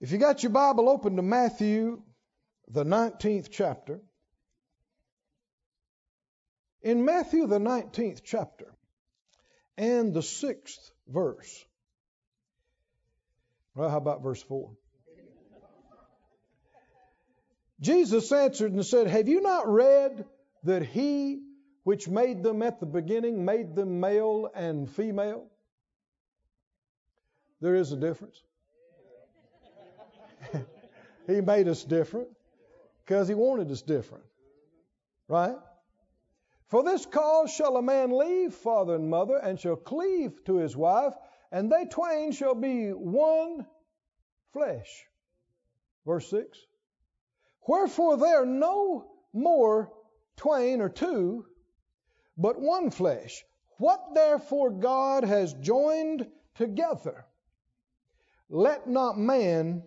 If you got your Bible open to Matthew, the 19th chapter, in Matthew, the 19th chapter, and the sixth verse, well, how about verse 4? Jesus answered and said, Have you not read that he which made them at the beginning made them male and female? There is a difference. he made us different because he wanted us different. Right? For this cause shall a man leave father and mother and shall cleave to his wife, and they twain shall be one flesh. Verse 6. Wherefore they are no more twain or two, but one flesh. What therefore God has joined together, let not man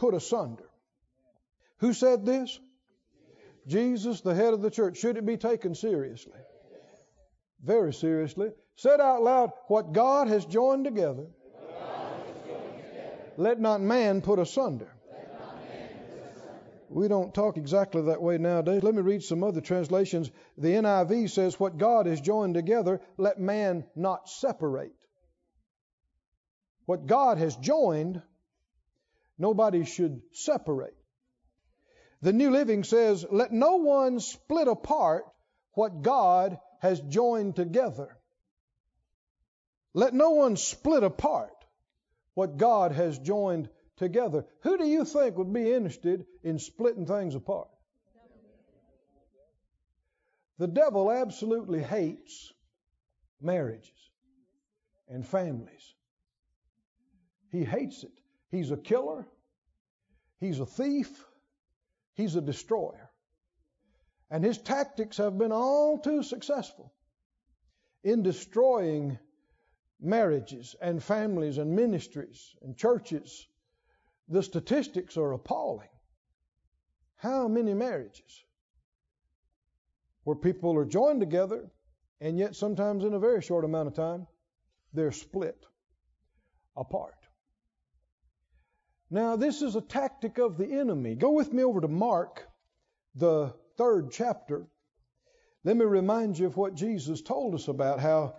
put asunder. Who said this? Jesus, the head of the church. Should it be taken seriously? Very seriously. Said out loud, What God has joined together, let not man put asunder. We don't talk exactly that way nowadays. Let me read some other translations. The NIV says, What God has joined together, let man not separate. What God has joined, nobody should separate. The New Living says, Let no one split apart what God has joined together. Let no one split apart what God has joined together. Who do you think would be interested in splitting things apart? The devil absolutely hates marriages and families. He hates it. He's a killer. He's a thief. He's a destroyer. And his tactics have been all too successful in destroying marriages and families and ministries and churches the statistics are appalling. How many marriages where people are joined together and yet sometimes in a very short amount of time they're split apart? Now, this is a tactic of the enemy. Go with me over to Mark, the third chapter. Let me remind you of what Jesus told us about how,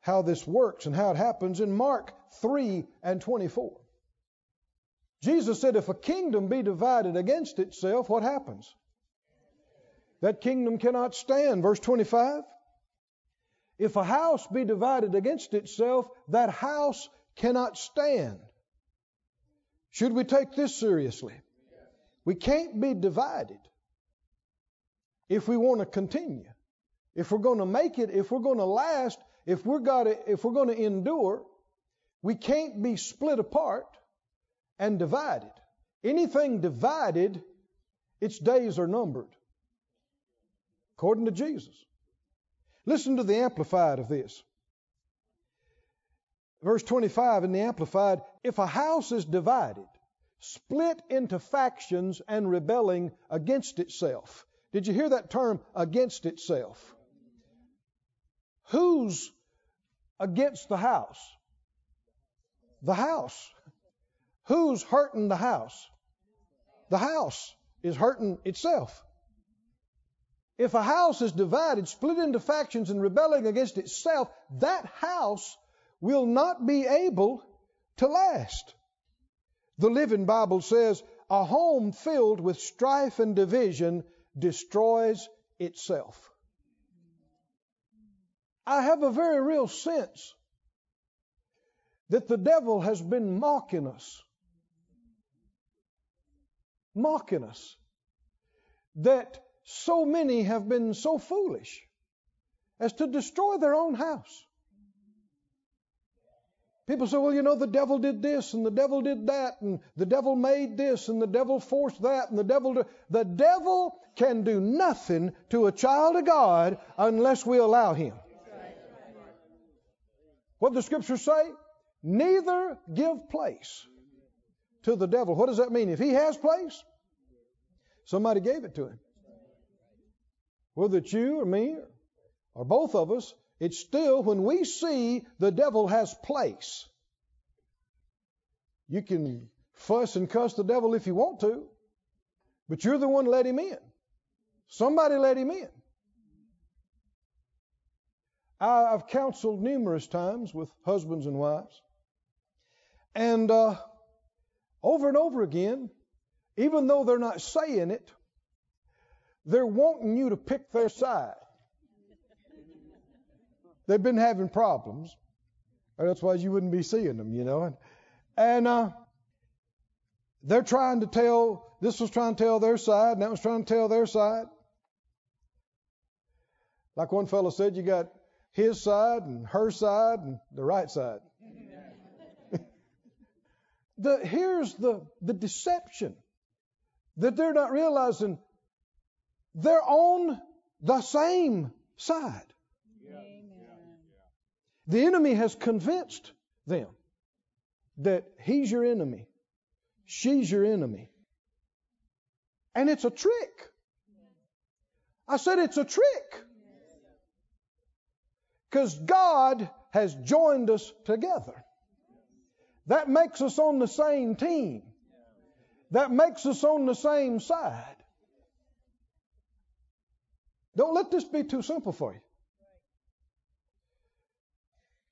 how this works and how it happens in Mark 3 and 24. Jesus said, if a kingdom be divided against itself, what happens? That kingdom cannot stand. Verse 25. If a house be divided against itself, that house cannot stand. Should we take this seriously? We can't be divided if we want to continue. If we're going to make it, if we're going to last, if we're, gotta, if we're going to endure, we can't be split apart and divided. Anything divided, its days are numbered. According to Jesus. Listen to the Amplified of this. Verse 25 in the Amplified if a house is divided, split into factions and rebelling against itself. Did you hear that term, against itself? Who's against the house? The house. Who's hurting the house? The house is hurting itself. If a house is divided, split into factions, and rebelling against itself, that house will not be able to last. The Living Bible says, a home filled with strife and division destroys itself. I have a very real sense that the devil has been mocking us mocking us. That so many have been so foolish as to destroy their own house. People say, well, you know, the devil did this and the devil did that and the devil made this and the devil forced that and the devil. Do... The devil can do nothing to a child of God unless we allow him. What the scriptures say? Neither give place to the devil. What does that mean? If he has place, somebody gave it to him. Whether it's you or me or both of us, it's still when we see the devil has place. You can fuss and cuss the devil if you want to, but you're the one let him in. Somebody let him in. I've counseled numerous times with husbands and wives. And uh, over and over again, even though they're not saying it, they're wanting you to pick their side. They've been having problems. That's why you wouldn't be seeing them, you know. And, and uh, they're trying to tell, this was trying to tell their side, and that was trying to tell their side. Like one fellow said, you got his side and her side and the right side. the, here's the, the deception that they're not realizing they're on the same side. The enemy has convinced them that he's your enemy, she's your enemy. And it's a trick. I said it's a trick. Because God has joined us together. That makes us on the same team. That makes us on the same side. Don't let this be too simple for you.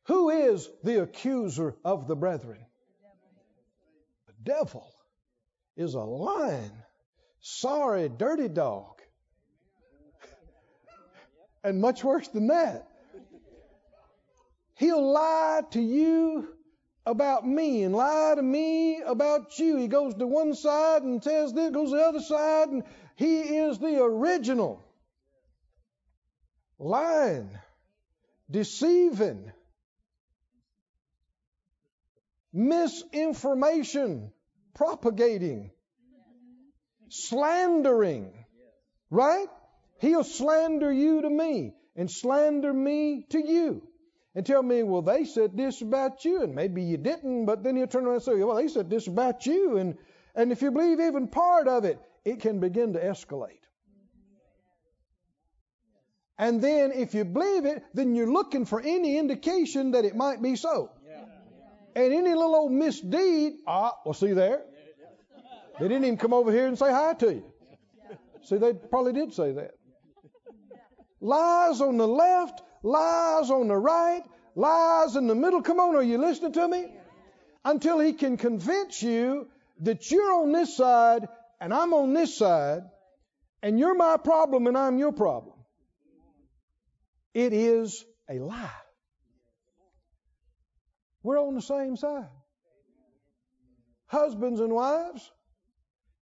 Who is the accuser of the brethren? The devil is a lying, sorry, dirty dog. And much worse than that. He'll lie to you about me and lie to me about you. He goes to one side and says this, goes to the other side, and he is the original. Lying, deceiving, misinformation, propagating, slandering, right? He'll slander you to me and slander me to you and tell me, well, they said this about you, and maybe you didn't, but then he'll turn around and say, well, they said this about you, and and if you believe even part of it, it can begin to escalate. And then if you believe it, then you're looking for any indication that it might be so. And any little old misdeed, ah, well, see there. They didn't even come over here and say hi to you. See, they probably did say that. Lies on the left, lies on the right, lies in the middle. Come on, are you listening to me? Until he can convince you that you're on this side and I'm on this side, and you're my problem and I'm your problem. It is a lie. We're on the same side. Husbands and wives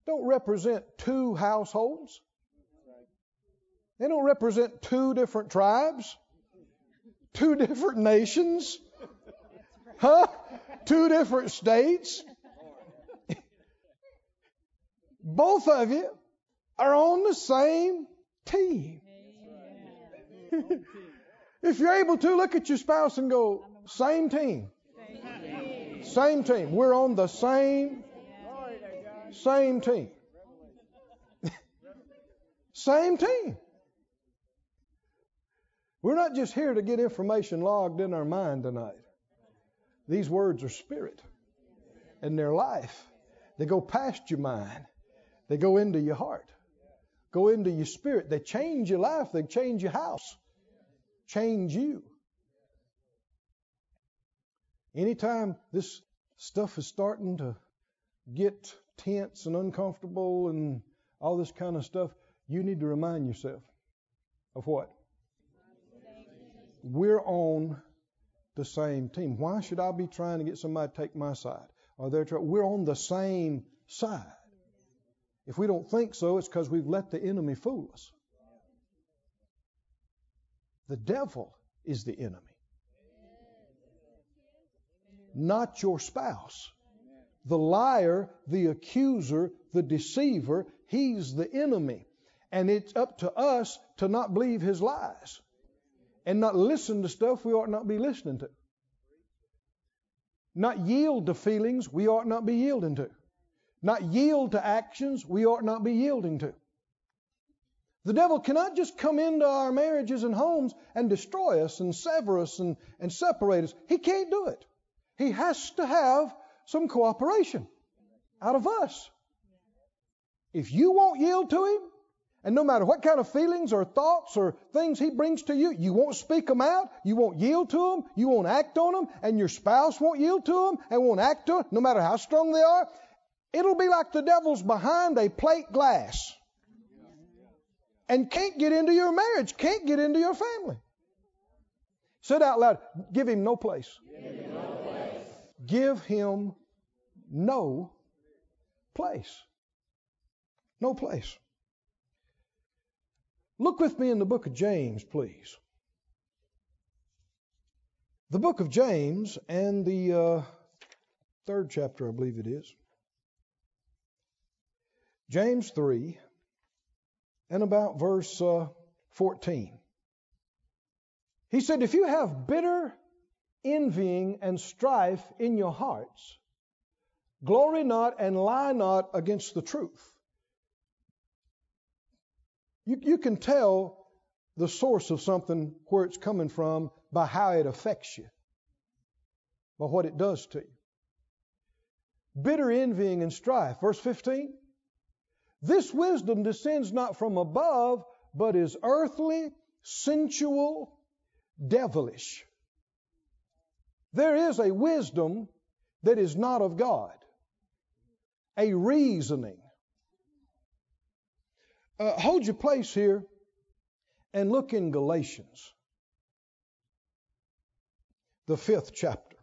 don't represent two households. They don't represent two different tribes two different nations? Huh? Two different states? Both of you are on the same team. if you're able to, look at your spouse and go, same team. Same team. We're on the same, same team. same team. We're not just here to get information logged in our mind tonight. These words are spirit and they're life. They go past your mind, they go into your heart, go into your spirit. They change your life, they change your house, change you. Anytime this stuff is starting to get tense and uncomfortable and all this kind of stuff, you need to remind yourself of what? we're on the same team. Why should I be trying to get somebody to take my side? They're we're on the same side. If we don't think so, it's because we've let the enemy fool us. The devil is the enemy, not your spouse. The liar, the accuser, the deceiver, he's the enemy. And it's up to us to not believe his lies and not listen to stuff we ought not be listening to. Not yield to feelings we ought not be yielding to. Not yield to actions we ought not be yielding to. The devil cannot just come into our marriages and homes and destroy us and sever us and, and separate us. He can't do it. He has to have some cooperation. out of us. If you won't yield to Him, and no matter what kind of feelings or thoughts or things He brings to you, you won't speak them out, you won't yield to them, you won't act on them, and your spouse won't yield to them and won't act on them, no matter how strong they are, it'll be like the devil's behind a plate glass and can't get into your marriage, can't get into your family. Said out loud, give him no place. Give him no place. Give him no place. No place. Look with me in the book of James, please. The book of James and the uh, third chapter, I believe it is. James 3 and about verse uh, 14. He said, If you have bitter envying and strife in your hearts, glory not and lie not against the truth. You, you can tell the source of something, where it's coming from, by how it affects you, by what it does to you. Bitter envying and strife. Verse 15. This wisdom descends not from above, but is earthly, sensual, devilish. There is a wisdom that is not of God, a reasoning. Uh, hold your place here and look in Galatians, the fifth chapter.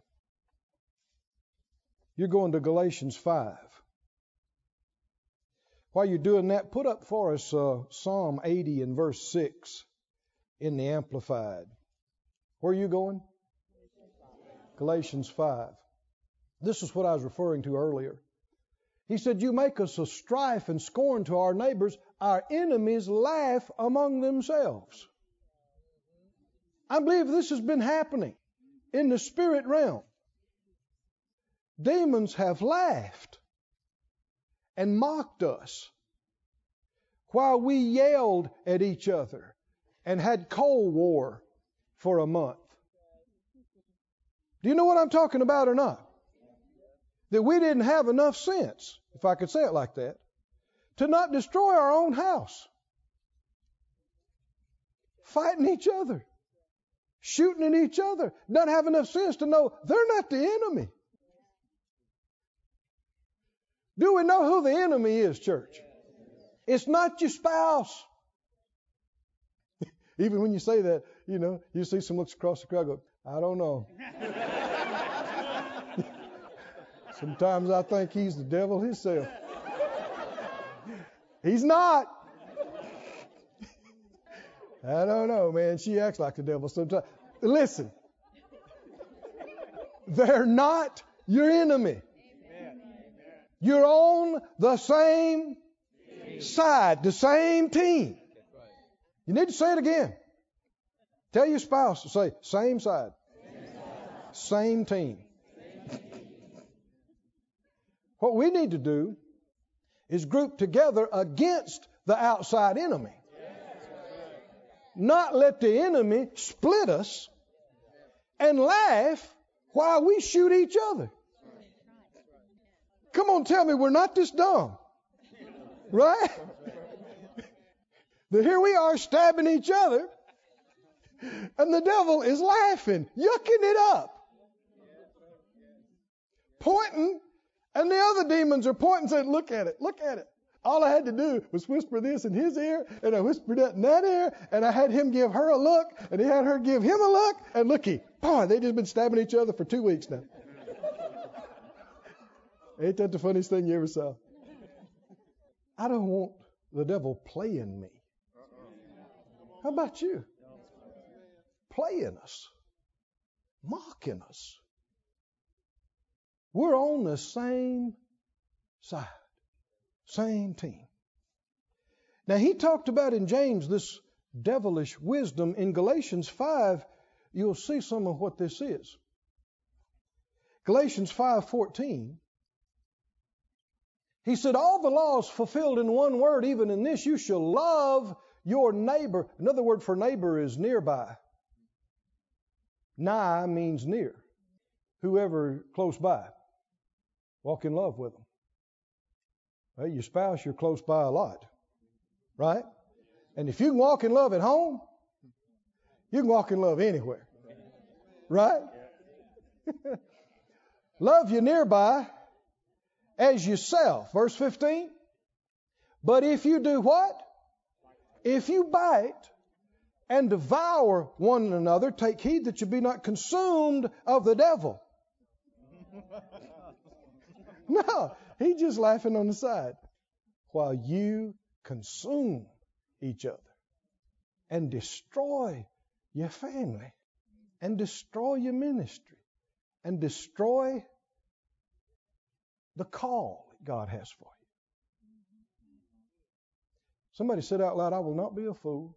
You're going to Galatians 5. While you're doing that, put up for us uh, Psalm 80 and verse 6 in the Amplified. Where are you going? Galatians 5. This is what I was referring to earlier. He said, You make us a strife and scorn to our neighbors. Our enemies laugh among themselves. I believe this has been happening in the spirit realm. Demons have laughed and mocked us while we yelled at each other and had Cold War for a month. Do you know what I'm talking about or not? That we didn't have enough sense, if I could say it like that, to not destroy our own house. Fighting each other, shooting at each other, not have enough sense to know they're not the enemy. Do we know who the enemy is, church? It's not your spouse. Even when you say that, you know, you see some looks across the crowd go, I don't know. Sometimes I think he's the devil himself. He's not. I don't know, man. She acts like the devil sometimes. Listen, they're not your enemy. You're on the same side, the same team. You need to say it again. Tell your spouse to say, same side, same team. What we need to do is group together against the outside enemy. Not let the enemy split us and laugh while we shoot each other. Come on, tell me we're not this dumb. Right? But here we are stabbing each other, and the devil is laughing, yucking it up, pointing, and the other demons are pointing, and saying, Look at it, look at it. All I had to do was whisper this in his ear, and I whispered that in that ear, and I had him give her a look, and he had her give him a look, and looky, boy, they just been stabbing each other for two weeks now. Ain't that the funniest thing you ever saw? I don't want the devil playing me. How about you? Playing us, mocking us. We're on the same side, same team. Now, he talked about in James this devilish wisdom. In Galatians 5, you'll see some of what this is. Galatians 5:14 he said, All the laws fulfilled in one word, even in this, you shall love your neighbor. Another word for neighbor is nearby. Nigh means near. Whoever close by. Walk in love with them. Well, your spouse, you're close by a lot, right? And if you can walk in love at home, you can walk in love anywhere, right? love you nearby as yourself. Verse 15. But if you do what? If you bite and devour one another, take heed that you be not consumed of the devil. no, he's just laughing on the side while you consume each other and destroy your family and destroy your ministry and destroy the call God has for you. Somebody said out loud, I will not be a fool.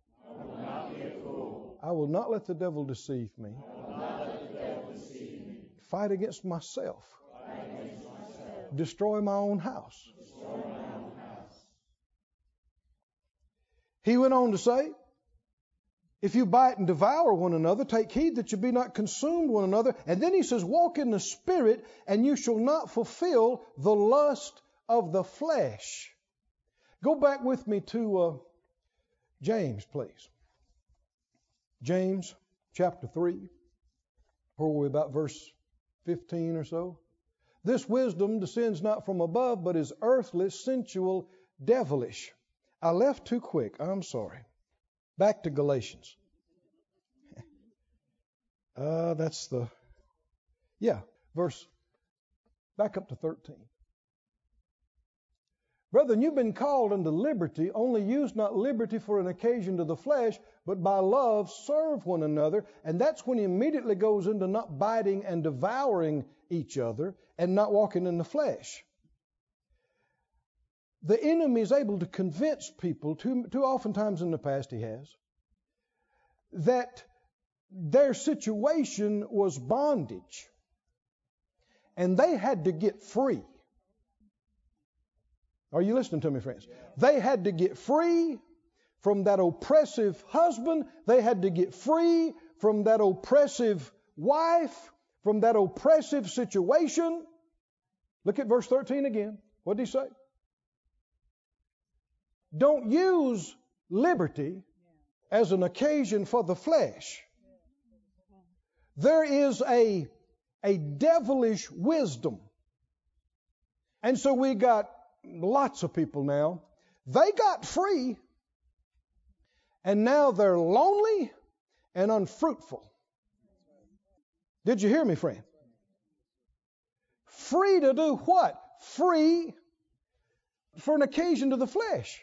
I will not let the devil deceive me. Fight against myself. Fight against myself. Destroy my own house. My own house. He went on to say, if you bite and devour one another, take heed that you be not consumed one another. And then he says, walk in the spirit, and you shall not fulfill the lust of the flesh. Go back with me to uh, James, please. James chapter 3, where we about verse 15 or so. This wisdom descends not from above, but is earthly, sensual, devilish. I left too quick. I'm sorry. Back to Galatians. Uh, that's the, yeah, verse, back up to 13. Brethren, you've been called unto liberty, only use not liberty for an occasion to the flesh, but by love serve one another. And that's when he immediately goes into not biting and devouring each other and not walking in the flesh. The enemy is able to convince people, too, too oftentimes in the past he has, that their situation was bondage and they had to get free. Are you listening to me, friends? They had to get free from that oppressive husband. They had to get free from that oppressive wife, from that oppressive situation. Look at verse 13 again. What did he say? Don't use liberty as an occasion for the flesh. There is a, a devilish wisdom. And so we got lots of people now. They got free, and now they're lonely and unfruitful. Did you hear me, friend? Free to do what? Free for an occasion to the flesh.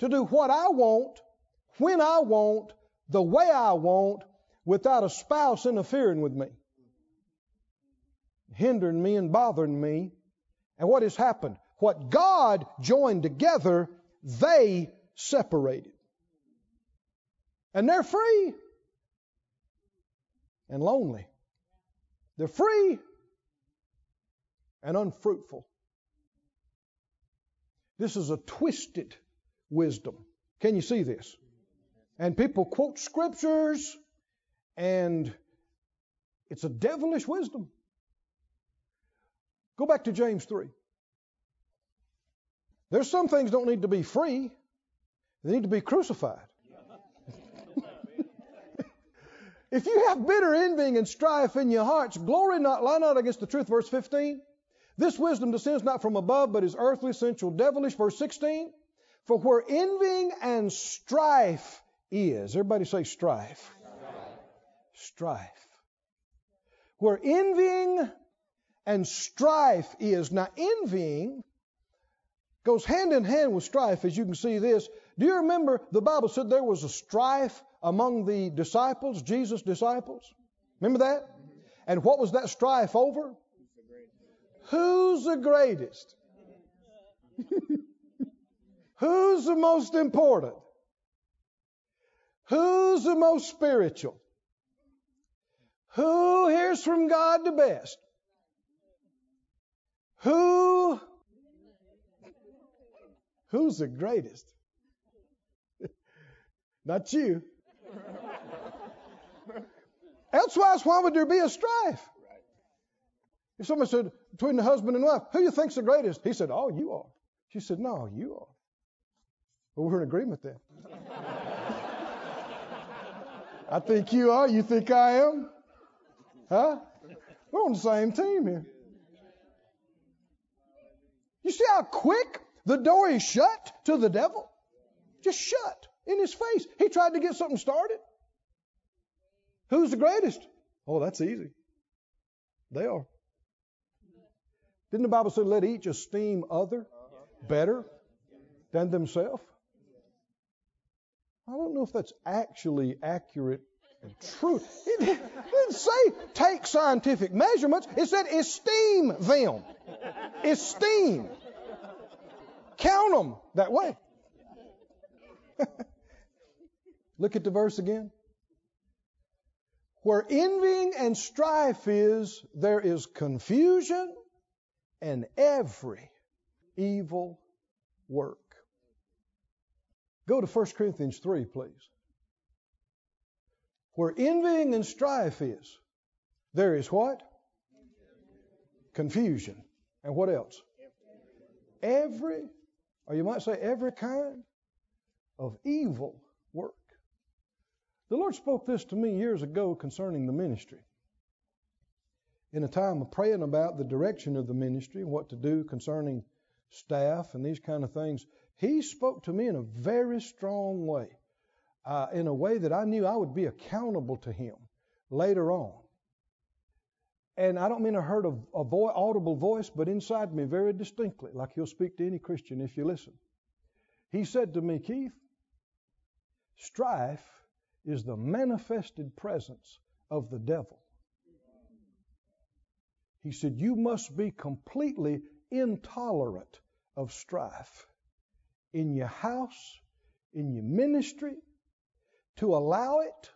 To do what I want, when I want, the way I want, without a spouse interfering with me, hindering me and bothering me. And what has happened? What God joined together, they separated. And they're free and lonely. They're free and unfruitful. This is a twisted wisdom. Can you see this? And people quote scriptures, and it's a devilish wisdom. Go back to James 3. There's some things don't need to be free, they need to be crucified. if you have bitter envying and strife in your hearts, glory not, lie not against the truth. Verse 15. This wisdom descends not from above, but is earthly, sensual, devilish. Verse 16. For where envying and strife is, everybody say strife. Strife. Where envying and strife is. Now, envying goes hand in hand with strife, as you can see this. Do you remember the Bible said there was a strife among the disciples, Jesus' disciples? Remember that? And what was that strife over? Who's the greatest? Who's the most important? Who's the most spiritual? Who hears from God the best? Who Who's the greatest? Not you. Elsewise, why would there be a strife? If someone said between the husband and wife, who you think's the greatest? He said, Oh, you are. She said, No, you are. Well, we're in agreement then. I think you are. You think I am? Huh? We're on the same team here. You see how quick the door is shut to the devil? Just shut in his face. He tried to get something started. Who's the greatest? Oh, that's easy. They are. Didn't the Bible say, let each esteem other better than themselves? I don't know if that's actually accurate and true. It didn't say take scientific measurements. It said esteem them. Esteem. Count them that way. Look at the verse again. Where envying and strife is, there is confusion and every evil work. Go to 1 Corinthians 3, please. Where envying and strife is, there is what? Confusion. And what else? Every, or you might say every kind of evil work. The Lord spoke this to me years ago concerning the ministry. In a time of praying about the direction of the ministry and what to do concerning staff and these kind of things, He spoke to me in a very strong way, uh, in a way that I knew I would be accountable to Him later on. And I don't mean I heard a, a vo- audible voice, but inside me very distinctly, like He'll speak to any Christian if you listen. He said to me, Keith, strife is the manifested presence of the devil. He said, You must be completely intolerant of strife in your house, in your ministry. To allow it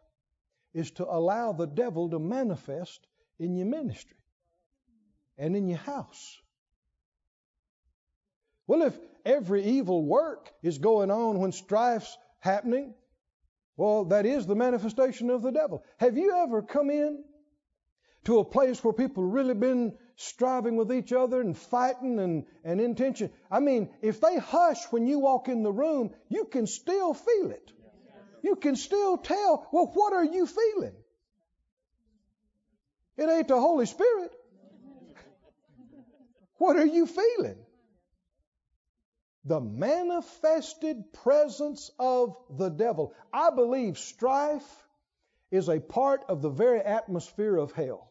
is to allow the devil to manifest in your ministry and in your house. Well, if every evil work is going on when strife's happening, well, that is the manifestation of the devil. Have you ever come in to a place where people really been striving with each other and fighting and, and intention? I mean, if they hush when you walk in the room, you can still feel it. You can still tell, well, what are you feeling? It ain't the Holy Spirit. What are you feeling? the manifested presence of the devil. I believe strife is a part of the very atmosphere of hell.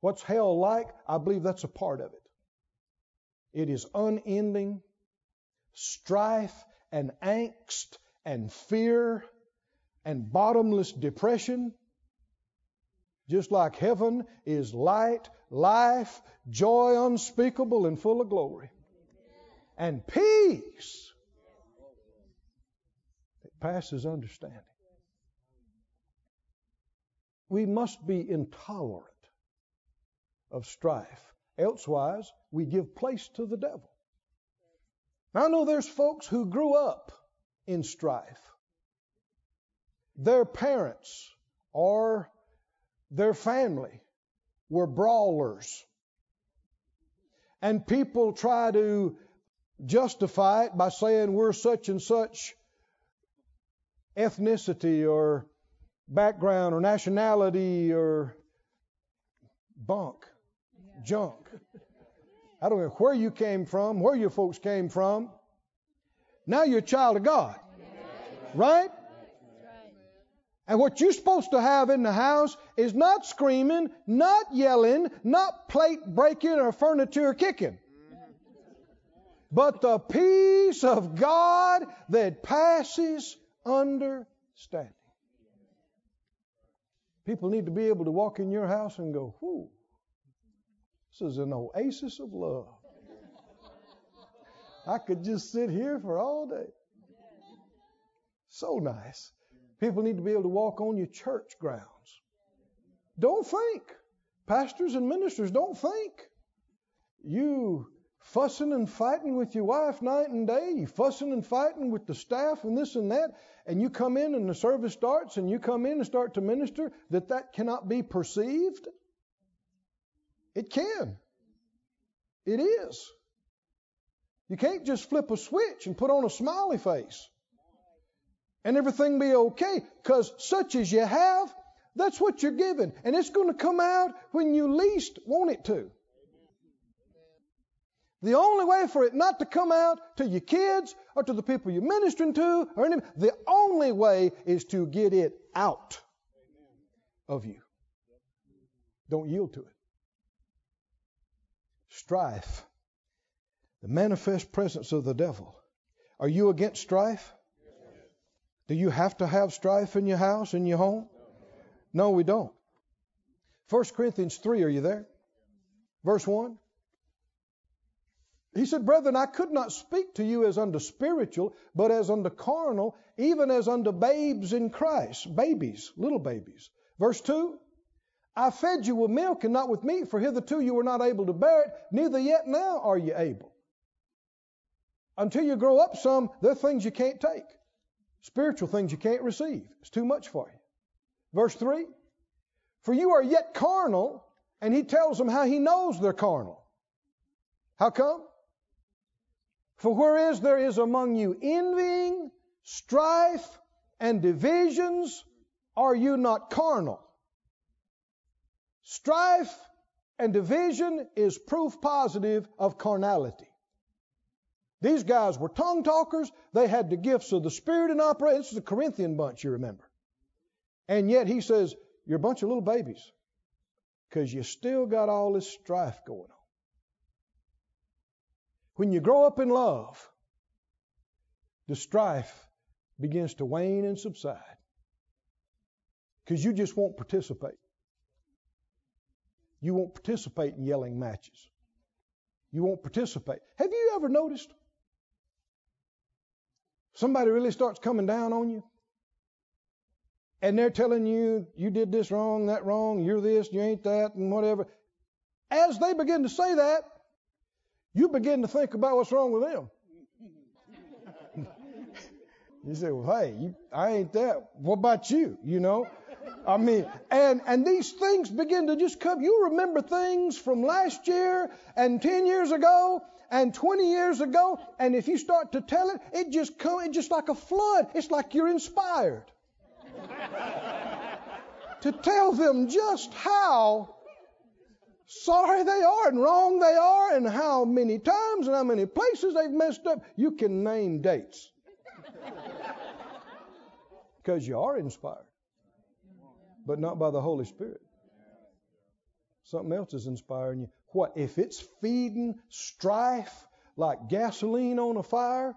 What's hell like? I believe that's a part of it. It is unending strife and angst and fear and bottomless depression. Just like heaven is light, life, joy unspeakable and full of glory, and peace that passes understanding. We must be intolerant of strife. Elsewise, we give place to the devil. I know there's folks who grew up in strife. Their parents or their family were brawlers. And people try to justify it by saying we're such and such ethnicity or background or nationality or bunk, junk. I don't know where you came from, where your folks came from. Now you're a child of God. Right? And what you're supposed to have in the house is not screaming, not yelling, not plate breaking or furniture kicking, but the peace of God that passes understanding. People need to be able to walk in your house and go, whoo, this is an oasis of love. I could just sit here for all day. So nice. People need to be able to walk on your church grounds. Don't think. Pastors and ministers, don't think. You fussing and fighting with your wife night and day, you fussing and fighting with the staff and this and that, and you come in and the service starts and you come in and start to minister, that that cannot be perceived? It can. It is. You can't just flip a switch and put on a smiley face and everything be okay because such as you have, that's what you're given. And it's going to come out when you least want it to. The only way for it not to come out to your kids or to the people you're ministering to or any, the only way is to get it out of you. Don't yield to it. Strife, the manifest presence of the devil. Are you against strife? Do you have to have strife in your house, in your home? No, we don't. 1 Corinthians 3, are you there? Verse 1. He said, Brethren, I could not speak to you as unto spiritual, but as unto carnal, even as unto babes in Christ. Babies, little babies. Verse 2 I fed you with milk and not with meat, for hitherto you were not able to bear it, neither yet now are you able. Until you grow up some, there are things you can't take, spiritual things you can't receive. It's too much for you. Verse 3 For you are yet carnal, and he tells them how he knows they're carnal. How come? For whereas there is among you envying, strife, and divisions, are you not carnal? Strife and division is proof positive of carnality. These guys were tongue talkers. They had the gifts of the Spirit in operation. This is a Corinthian bunch, you remember. And yet he says, You're a bunch of little babies because you still got all this strife going on. When you grow up in love, the strife begins to wane and subside because you just won't participate. You won't participate in yelling matches. You won't participate. Have you ever noticed somebody really starts coming down on you? And they're telling you, you did this wrong, that wrong, you're this, you ain't that, and whatever. As they begin to say that, you begin to think about what's wrong with them. you say, well, hey, you, I ain't that. What about you? You know? I mean, and, and these things begin to just come. You remember things from last year and 10 years ago and 20 years ago, and if you start to tell it, it just comes, it's just like a flood. It's like you're inspired to tell them just how sorry they are and wrong they are and how many times and how many places they've messed up. You can name dates. Because you are inspired, but not by the Holy Spirit. Something else is inspiring you. What? If it's feeding strife like gasoline on a fire,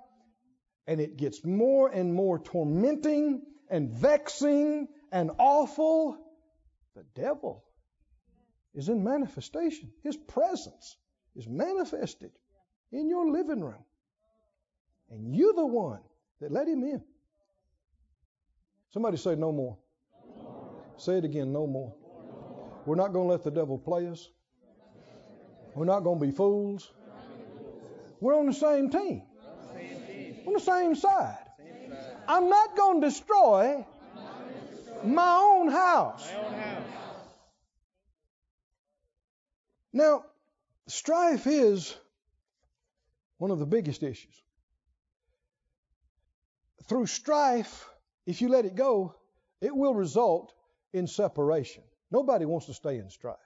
and it gets more and more tormenting and vexing and awful, the devil is in manifestation. His presence is manifested in your living room. And you're the one that let him in. Somebody say, No more. No more. Say it again, no more. no more. We're not going to let the devil play us. We're not going to be fools. We're on the same team. On the same side. I'm not going to destroy my own house. Now, strife is one of the biggest issues. Through strife, if you let it go, it will result in separation. Nobody wants to stay in strife.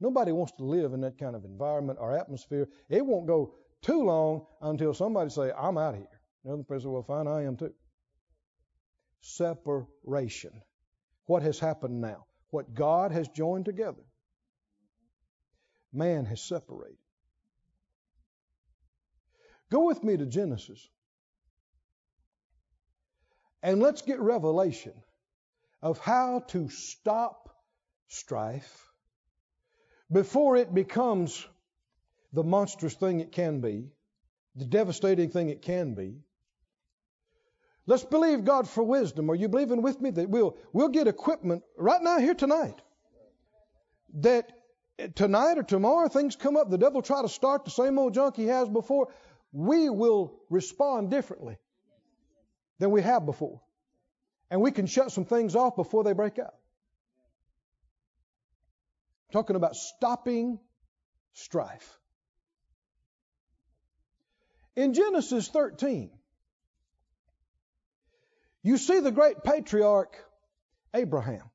Nobody wants to live in that kind of environment or atmosphere. It won't go too long until somebody say, I'm out of here. Another person will fine, I am too. Separation. What has happened now? What God has joined together, man has separated. Go with me to Genesis. And let's get revelation of how to stop strife before it becomes the monstrous thing it can be, the devastating thing it can be. Let's believe God for wisdom. Are you believing with me that we'll we'll get equipment right now here tonight that tonight or tomorrow things come up, the devil try to start the same old junk he has before, we will respond differently than we have before. And we can shut some things off before they break out. Talking about stopping strife. In Genesis 13, you see the great patriarch Abraham.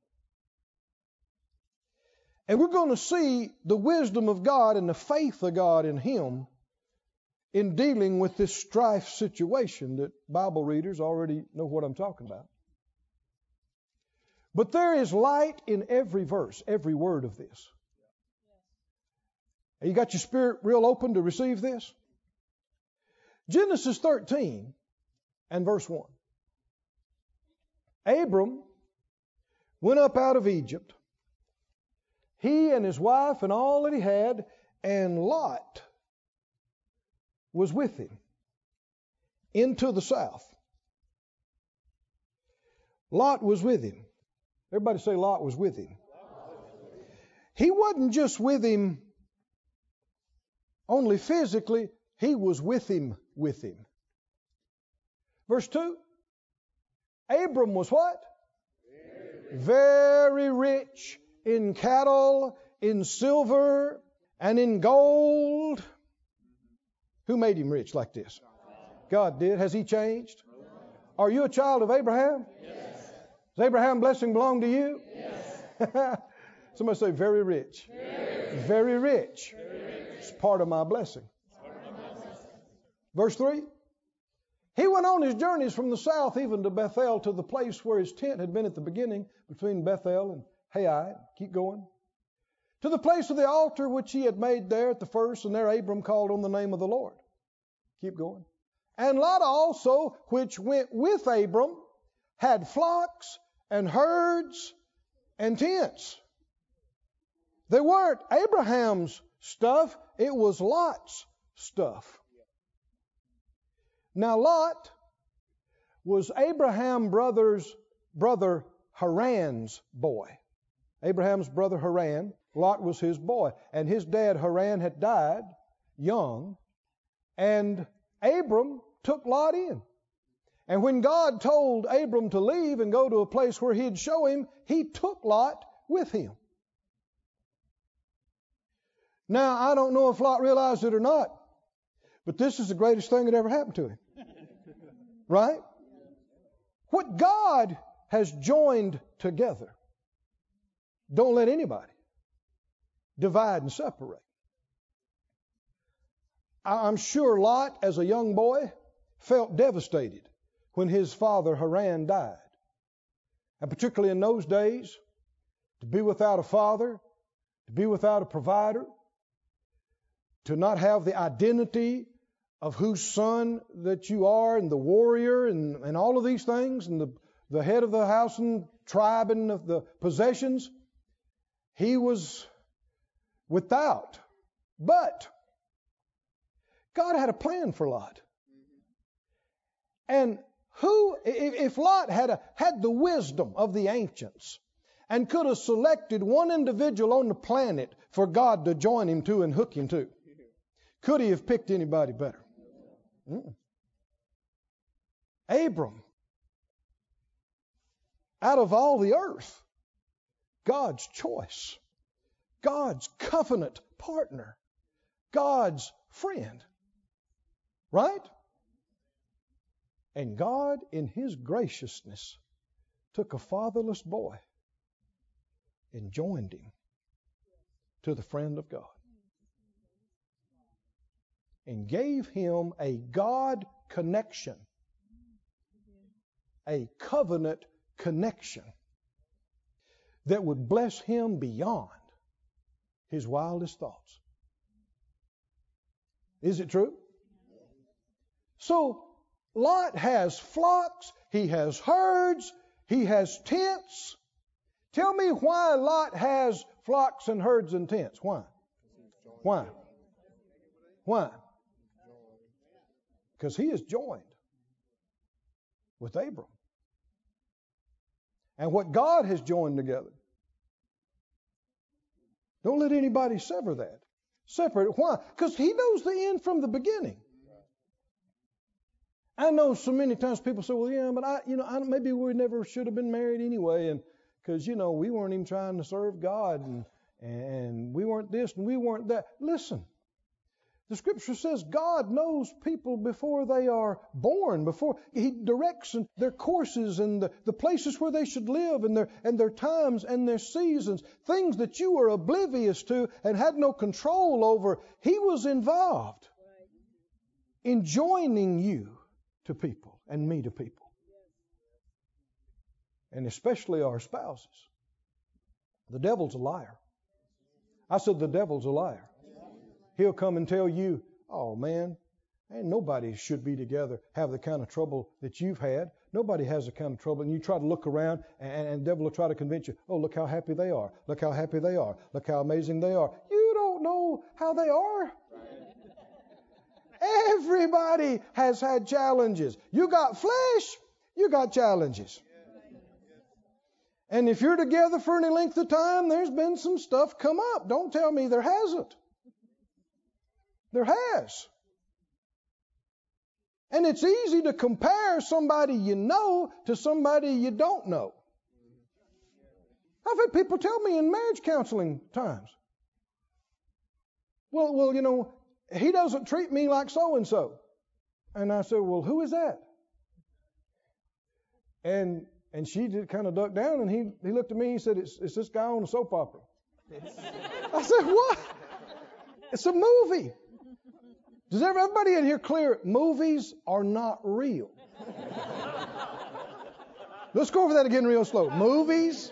And we're going to see the wisdom of God and the faith of God in him in dealing with this strife situation that Bible readers already know what I'm talking about. But there is light in every verse, every word of this. You got your spirit real open to receive this? Genesis 13 and verse 1. Abram went up out of Egypt, he and his wife and all that he had, and Lot was with him into the south. Lot was with him. Everybody say Lot was with him. He wasn't just with him only physically, he was with him with him. Verse 2 Abram was what? Very rich in cattle, in silver, and in gold. Who made him rich like this? God did. Has he changed? Are you a child of Abraham? Yes. Does Abraham blessing belong to you? Yes. Somebody say very rich. Very rich. It's part of my blessing. Verse 3 He went on his journeys from the south even to Bethel to the place where his tent had been at the beginning between Bethel and Hai. Keep going. To the place of the altar which he had made there at the first, and there Abram called on the name of the Lord. Keep going. And Lot also, which went with Abram, had flocks and herds and tents. They weren't Abraham's stuff, it was Lot's stuff. Now, Lot was Abraham's brother's brother Haran's boy. Abraham's brother Haran, Lot was his boy, and his dad Haran had died young, and Abram took Lot in. And when God told Abram to leave and go to a place where he'd show him, he took Lot with him. Now, I don't know if Lot realized it or not, but this is the greatest thing that ever happened to him. Right? What God has joined together, don't let anybody divide and separate. I'm sure Lot, as a young boy, felt devastated when his father Haran died. And particularly in those days, to be without a father, to be without a provider, to not have the identity of whose son that you are, and the warrior, and, and all of these things, and the, the head of the house and tribe and of the possessions, he was without. But God had a plan for Lot. Mm-hmm. And who, if Lot had, a, had the wisdom of the ancients and could have selected one individual on the planet for God to join him to and hook him to, could he have picked anybody better? Mm. Abram, out of all the earth, God's choice, God's covenant partner, God's friend. Right? And God, in His graciousness, took a fatherless boy and joined him to the friend of God and gave him a God connection, a covenant connection that would bless him beyond his wildest thoughts. Is it true? So, Lot has flocks, he has herds, he has tents. Tell me why Lot has flocks and herds and tents. Why? Why? Why? Because he is joined with Abram. And what God has joined together. Don't let anybody sever that. Separate it. Why? Because he knows the end from the beginning. I know so many times people say, well, yeah, but I, you know, I, maybe we never should have been married anyway. And because, you know, we weren't even trying to serve God and, and we weren't this and we weren't that. Listen, The scripture says God knows people before they are born, before He directs their courses and the, the places where they should live and their, and their times and their seasons, things that you were oblivious to and had no control over. He was involved in joining you to people and me to people, and especially our spouses. The devil's a liar. I said, The devil's a liar. He'll come and tell you, oh man, ain't nobody should be together, have the kind of trouble that you've had. Nobody has the kind of trouble. And you try to look around, and, and the devil will try to convince you, oh, look how happy they are. Look how happy they are. Look how amazing they are. You don't know how they are. Everybody has had challenges. You got flesh, you got challenges. And if you're together for any length of time, there's been some stuff come up. Don't tell me there hasn't. There has. And it's easy to compare somebody you know to somebody you don't know. I've had people tell me in marriage counseling times, well, well, you know, he doesn't treat me like so and so. And I said, well, who is that? And and she just kind of ducked down, and he he looked at me. and He said, "It's it's this guy on a soap opera." I said, "What? It's a movie." Does everybody in here clear? Movies are not real. Let's go over that again real slow. Movies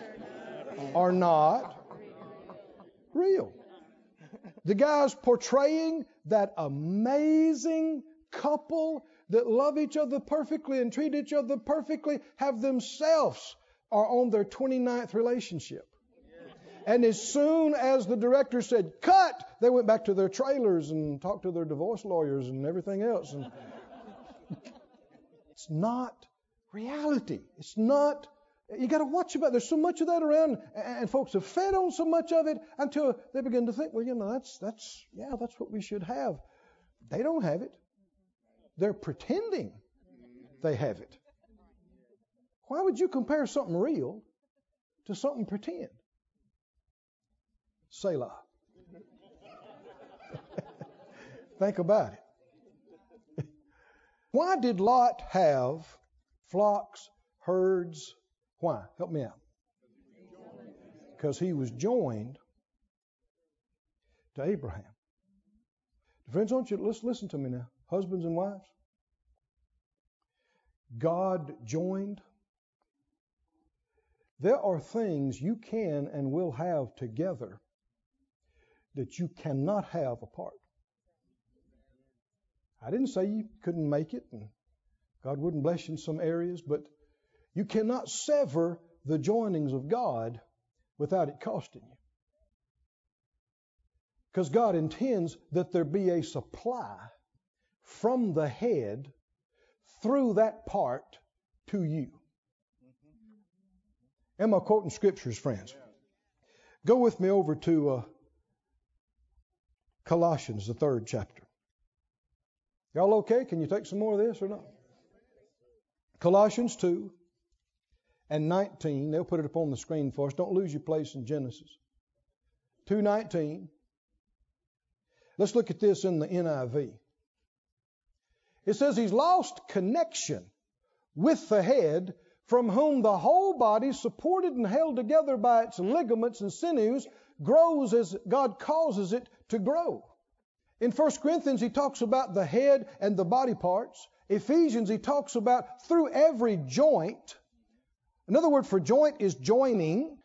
are not real. The guy's portraying that amazing couple that love each other perfectly and treat each other perfectly have themselves are on their 29th relationship. And as soon as the director said, cut, they went back to their trailers and talked to their divorce lawyers and everything else. And it's not reality. It's not, you got to watch about There's so much of that around, and folks have fed on so much of it until they begin to think, well, you know, that's, that's, yeah, that's what we should have. They don't have it. They're pretending they have it. Why would you compare something real to something pretend? Selah. Think about it. Why did Lot have flocks, herds? Why? Help me out. Because he was joined to Abraham. Friends, don't you let's listen to me now. Husbands and wives. God joined. There are things you can and will have together that you cannot have apart. I didn't say you couldn't make it and God wouldn't bless you in some areas, but you cannot sever the joinings of God without it costing you. Because God intends that there be a supply from the head through that part to you. Am I quoting scriptures, friends? Go with me over to uh, Colossians, the third chapter. Y'all okay? Can you take some more of this or not? Colossians 2 and 19. They'll put it up on the screen for us. Don't lose your place in Genesis. 2:19. Let's look at this in the NIV. It says he's lost connection with the head from whom the whole body, supported and held together by its ligaments and sinews, grows as God causes it to grow. In 1 Corinthians, he talks about the head and the body parts. Ephesians, he talks about through every joint. Another word for joint is joining.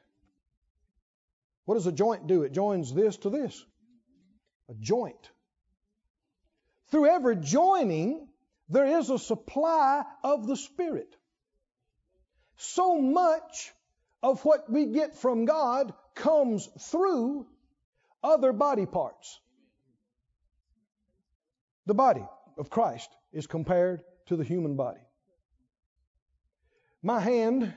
What does a joint do? It joins this to this. A joint. Through every joining, there is a supply of the Spirit. So much of what we get from God comes through other body parts. The body of Christ is compared to the human body. My hand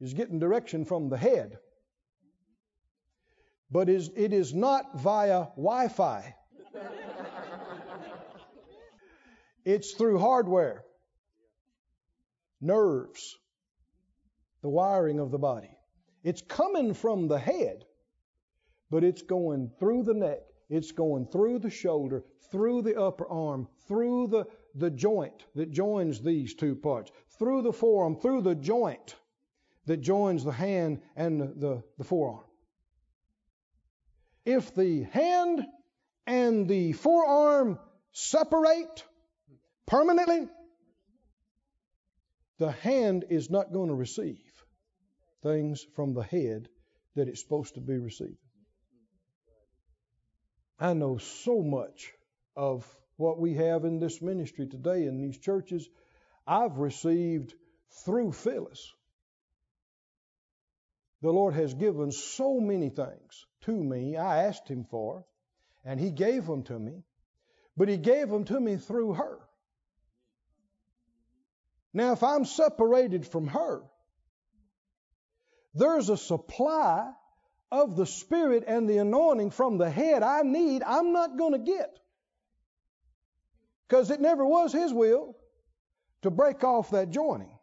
is getting direction from the head, but is, it is not via Wi Fi. it's through hardware, nerves, the wiring of the body. It's coming from the head, but it's going through the neck. It's going through the shoulder, through the upper arm, through the, the joint that joins these two parts, through the forearm, through the joint that joins the hand and the, the, forearm. If the hand and the forearm separate permanently, the hand is not going to receive things from the head that it's supposed to be receiving. I know so much of what we have in this ministry today in these churches I've received through Phyllis. The Lord has given so many things to me I asked Him for, and He gave them to me, but He gave them to me through her. Now, if I'm separated from her, there's a supply of the Spirit and the anointing from the head I need, I'm not going to get. Because it never was His will to break off that joining.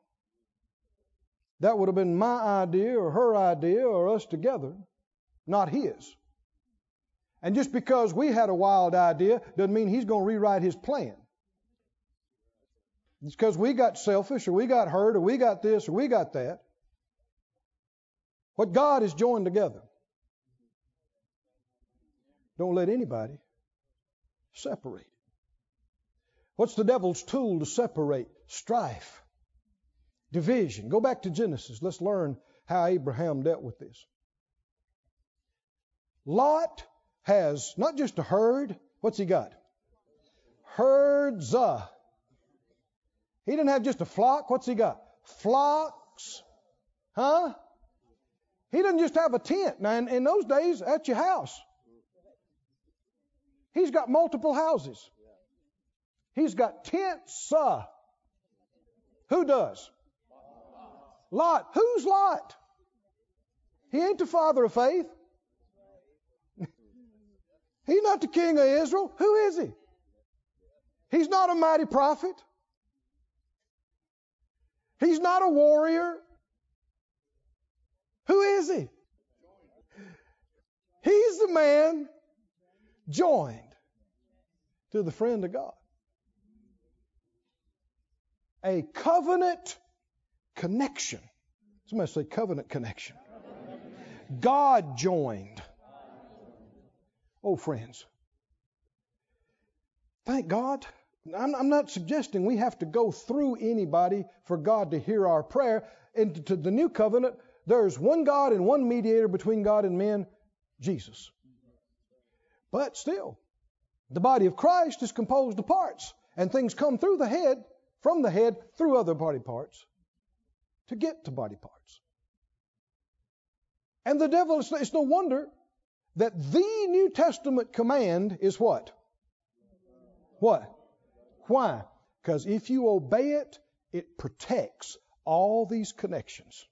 That would have been my idea or her idea or us together, not His. And just because we had a wild idea doesn't mean He's going to rewrite His plan. It's because we got selfish or we got hurt or we got this or we got that. What God has joined together. Don't let anybody separate. What's the devil's tool to separate? Strife, division. Go back to Genesis. Let's learn how Abraham dealt with this. Lot has not just a herd, what's he got? Herds. Uh, he didn't have just a flock. What's he got? Flocks. Huh? He doesn't just have a tent. Now, in, in those days, at your house. He's got multiple houses. He's got tents. Uh, who does? Lot. Who's Lot? He ain't the father of faith. He's not the king of Israel. Who is he? He's not a mighty prophet. He's not a warrior. Who is he? He's the man joined to the friend of God. A covenant connection. Somebody say covenant connection. God joined. Oh, friends. Thank God I'm, I'm not suggesting we have to go through anybody for God to hear our prayer. Into the new covenant, there's one God and one mediator between God and men, Jesus. But still, the body of Christ is composed of parts, and things come through the head, from the head, through other body parts to get to body parts. And the devil, it's no wonder that the New Testament command is what? What? Why? Because if you obey it, it protects all these connections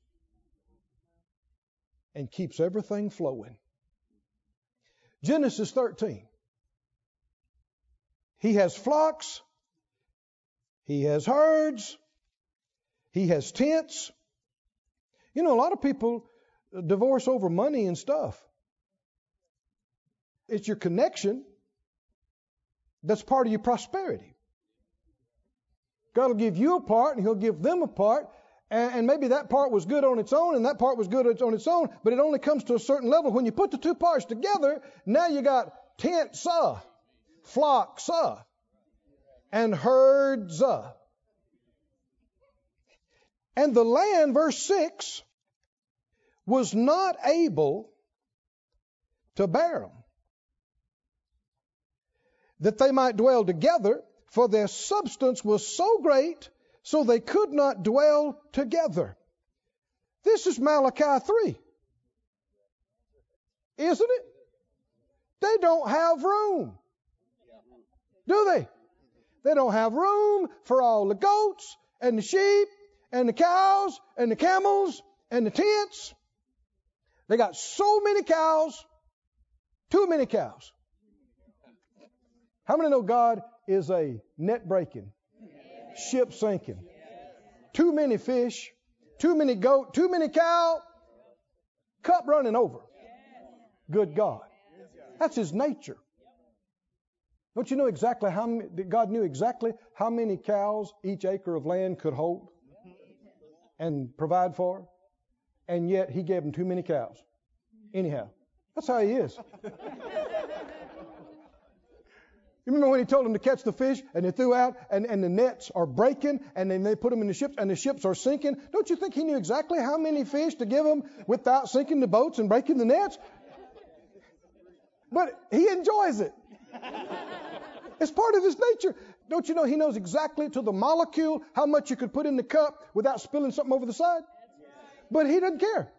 and keeps everything flowing. Genesis 13. He has flocks, he has herds, he has tents. You know, a lot of people divorce over money and stuff. It's your connection that's part of your prosperity. God will give you a part and He'll give them a part. And, maybe that part was good on its own and that part was good on its own, but it only comes to a certain level. When you put the two parts together, now you got tents, uh, flocks, uh, and herds. Uh. And the land, verse 6, was not able to bear them, that they might dwell together for their substance was so great, so they could not dwell together. This is Malachi 3. Isn't it? They don't have room. Do they? They don't have room for all the goats and the sheep and the cows and the camels and the tents. They got so many cows, too many cows. How many know God is a net breaking, ship sinking. Too many fish, too many goat, too many cow, cup running over. Good God. That's his nature. Don't you know exactly how many, God knew exactly how many cows each acre of land could hold and provide for? And yet He gave them too many cows. Anyhow, that's how He is. You remember when he told them to catch the fish and they threw out and, and the nets are breaking and then they put them in the ships and the ships are sinking? Don't you think he knew exactly how many fish to give them without sinking the boats and breaking the nets? But he enjoys it. It's part of his nature. Don't you know he knows exactly to the molecule how much you could put in the cup without spilling something over the side? But he doesn't care.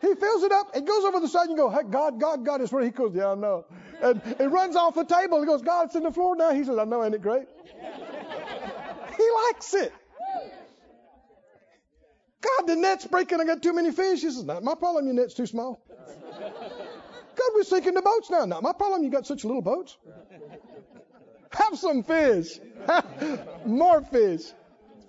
He fills it up. It goes over the side. And you go, hey, God, God, God is where he goes. Yeah, I know. And it runs off the table. He goes, God, it's in the floor now. He says, I know, ain't it great? he likes it. God, the net's breaking. I got too many fish. He says, not my problem. Your net's too small. God, we're sinking the boats now. Not my problem. You got such little boats. Have some fish. More fish.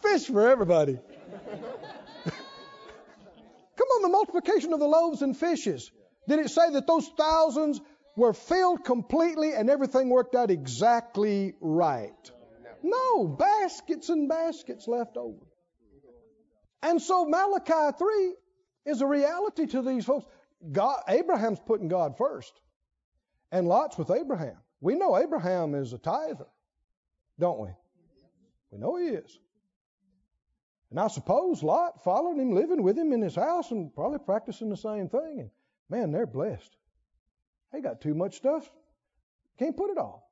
Fish for everybody. Come on, the multiplication of the loaves and fishes. Did it say that those thousands were filled completely and everything worked out exactly right? No, baskets and baskets left over. And so Malachi 3 is a reality to these folks. God, Abraham's putting God first. And Lot's with Abraham. We know Abraham is a tither, don't we? We know he is. And I suppose Lot followed him, living with him in his house, and probably practicing the same thing. And man, they're blessed. They got too much stuff. Can't put it all.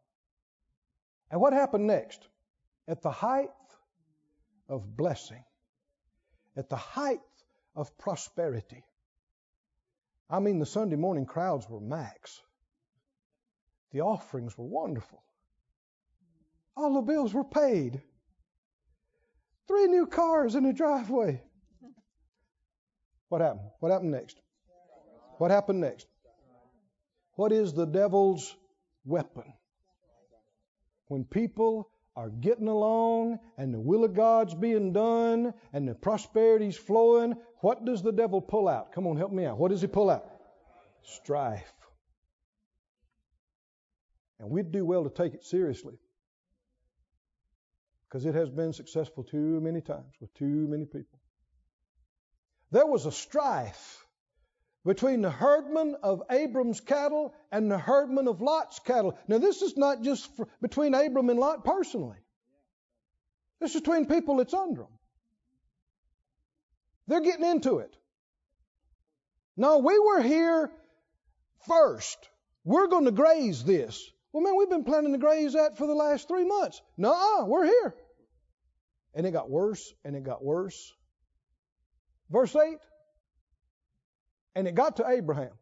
And what happened next? At the height of blessing, at the height of prosperity. I mean, the Sunday morning crowds were max. The offerings were wonderful. All the bills were paid. Three new cars in the driveway. What happened? What happened next? What happened next? What is the devil's weapon? When people are getting along and the will of God's being done and the prosperity's flowing, what does the devil pull out? Come on, help me out. What does he pull out? Strife. And we'd do well to take it seriously because it has been successful too many times with too many people. There was a strife between the herdmen of Abram's cattle and the herdmen of Lot's cattle. Now, this is not just for, between Abram and Lot personally. This is between people that's under them. They're getting into it. No, we were here first. We're going to graze this. Well, man, we've been planning to graze that for the last three months. No, we're here. And it got worse and it got worse. Verse 8. And it got to Abraham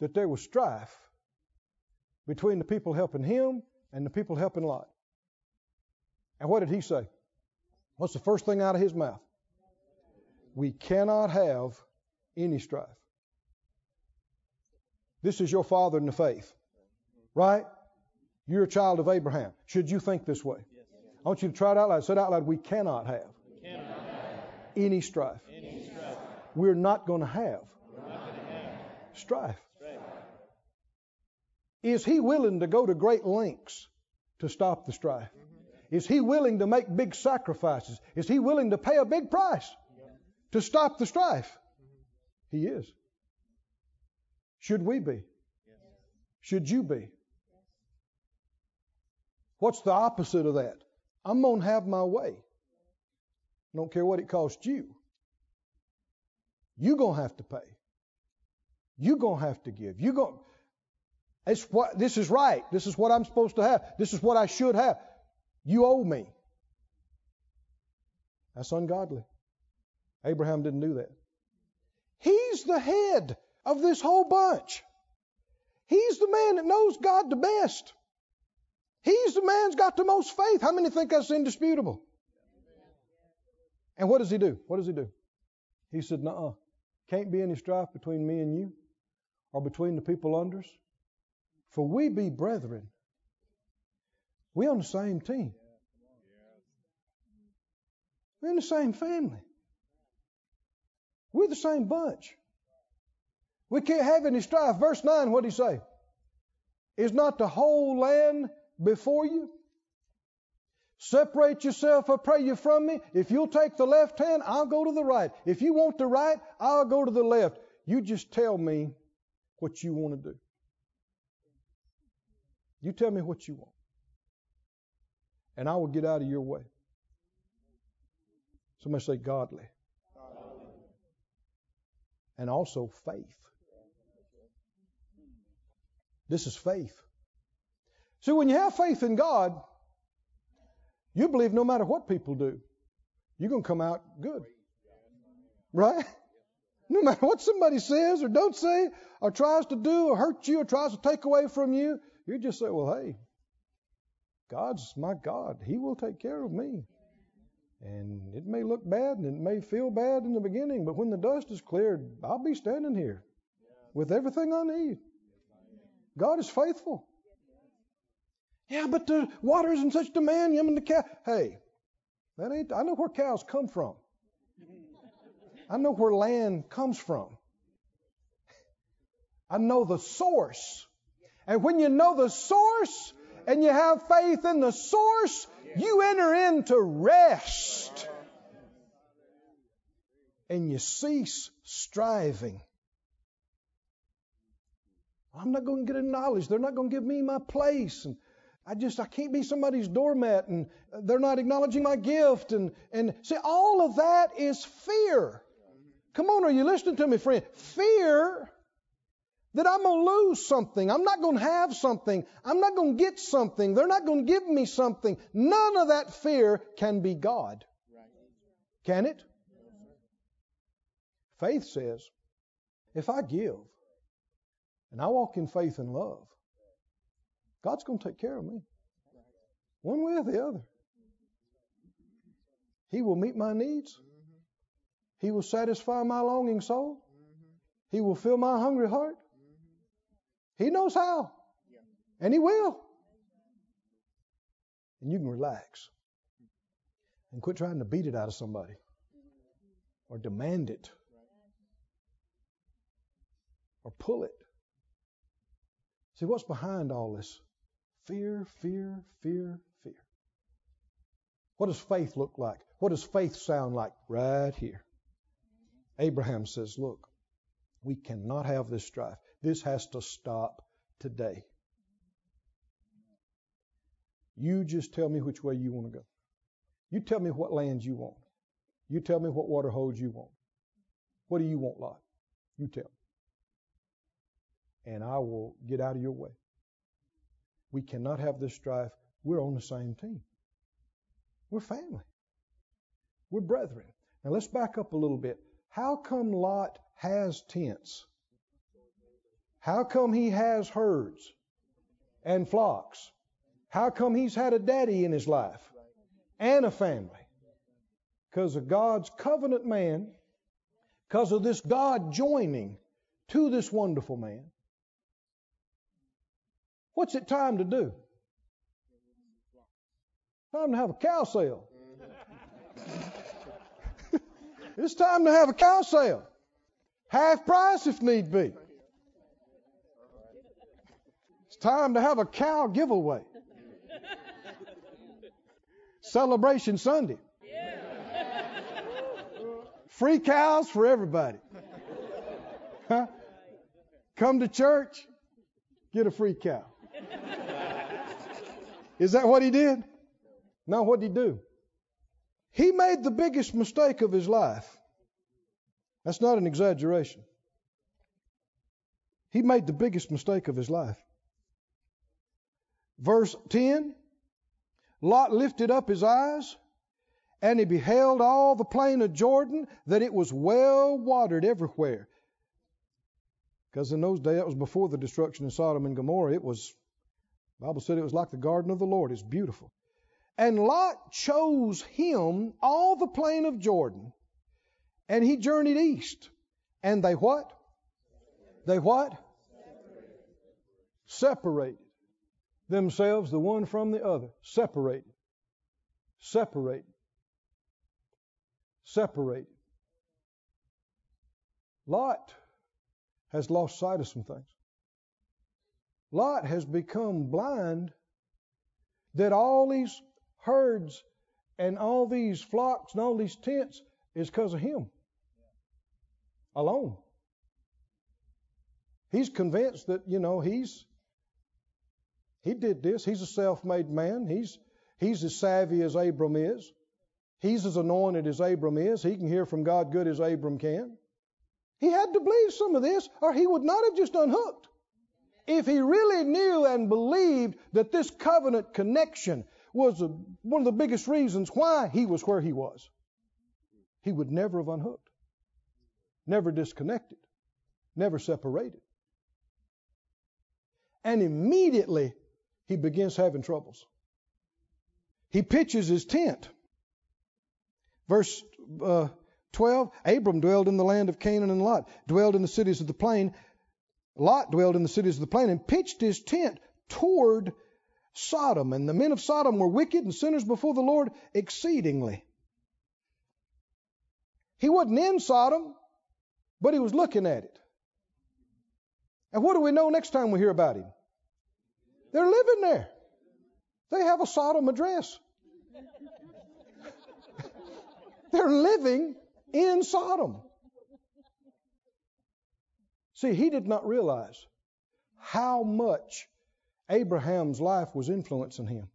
that there was strife between the people helping him and the people helping Lot. And what did he say? What's the first thing out of his mouth? We cannot have any strife. This is your father in the faith. Right? You're a child of Abraham. Should you think this way? I want you to try it out loud. Say it out loud. We cannot have, cannot have any strife. any strife. We're not going to have We're not going to have strife. strife. Is he willing to go to great lengths to stop the strife? Mm-hmm. Is he willing to make big sacrifices? Is he willing to pay a big price to stop the strife? Mm-hmm. He is. Should we be? Should you be? What's the opposite of that? I'm going to have my way. I don't care what it costs you. You're going to have to pay. You're going to have to give. You're going it's what this is right. This is what I'm supposed to have. This is what I should have. You owe me. That's ungodly. Abraham didn't do that. He's the head of this whole bunch. He's the man that knows God the best. He's the man who's got the most faith. How many think that's indisputable? And what does he do? What does he do? He said, "Nuh-uh. Can't be any strife between me and you, or between the people under us. For we be brethren. We on the same team. We're in the same family. We're the same bunch. We can't have any strife. Verse 9, what did he say? Is not the whole land before you? Separate yourself, I pray you, from me. If you'll take the left hand, I'll go to the right. If you want the right, I'll go to the left. You just tell me what you want to do. You tell me what you want. And I will get out of your way. Somebody say godly. And also faith. This is faith. See, when you have faith in God, you believe no matter what people do, you're going to come out good. Right? No matter what somebody says or don't say or tries to do or hurt you or tries to take away from you, you just say, well, hey, God's my God. He will take care of me. And it may look bad and it may feel bad in the beginning, but when the dust is cleared, I'll be standing here with everything I need. God is faithful. Yeah, but the water is in such demand. I mean, the cow. Hey, that ain't. I know where cows come from. I know where land comes from. I know the source. And when you know the source and you have faith in the source, you enter into rest. And you cease striving. I'm not going to get acknowledged. They're not going to give me my place. And I just, I can't be somebody's doormat and they're not acknowledging my gift. And, and see, all of that is fear. Come on, are you listening to me, friend? Fear that I'm going to lose something. I'm not going to have something. I'm not going to get something. They're not going to give me something. None of that fear can be God. Can it? Faith says, if I give and I walk in faith and love, God's going to take care of me. One way or the other. He will meet my needs. He will satisfy my longing soul. He will fill my hungry heart. He knows how. And He will. And you can relax and quit trying to beat it out of somebody or demand it or pull it. See, what's behind all this? Fear, fear, fear, fear. What does faith look like? What does faith sound like? Right here. Abraham says, Look, we cannot have this strife. This has to stop today. You just tell me which way you want to go. You tell me what lands you want. You tell me what water holes you want. What do you want, Lot? You tell me. And I will get out of your way. We cannot have this strife. We're on the same team. We're family. We're brethren. Now let's back up a little bit. How come Lot has tents? How come he has herds and flocks? How come he's had a daddy in his life and a family? Because of God's covenant man, because of this God joining to this wonderful man. What's it time to do? Time to have a cow sale. it's time to have a cow sale. Half price if need be. It's time to have a cow giveaway. Celebration Sunday. Free cows for everybody. Huh? Come to church, get a free cow. Is that what he did? No, what did he do? He made the biggest mistake of his life. That's not an exaggeration. He made the biggest mistake of his life. Verse 10 Lot lifted up his eyes, and he beheld all the plain of Jordan, that it was well watered everywhere. Because in those days, that was before the destruction of Sodom and Gomorrah. It was, the Bible said it was like the garden of the Lord. It's beautiful. And Lot chose him all the plain of Jordan, and he journeyed east. And they what? They what? Separated themselves the one from the other. Separated. Separated. Separated. Lot has lost sight of some things. Lot has become blind that all these herds and all these flocks and all these tents is because of him alone. He's convinced that, you know, he's he did this. He's a self-made man. He's he's as savvy as Abram is. He's as anointed as Abram is. He can hear from God good as Abram can. He had to believe some of this, or he would not have just unhooked. If he really knew and believed that this covenant connection was a, one of the biggest reasons why he was where he was, he would never have unhooked, never disconnected, never separated. And immediately he begins having troubles. He pitches his tent. Verse uh, 12 Abram dwelled in the land of Canaan, and Lot dwelled in the cities of the plain. Lot dwelled in the cities of the plain and pitched his tent toward Sodom. And the men of Sodom were wicked and sinners before the Lord exceedingly. He wasn't in Sodom, but he was looking at it. And what do we know next time we hear about him? They're living there. They have a Sodom address. They're living in Sodom. See, he did not realize how much Abraham's life was influencing him.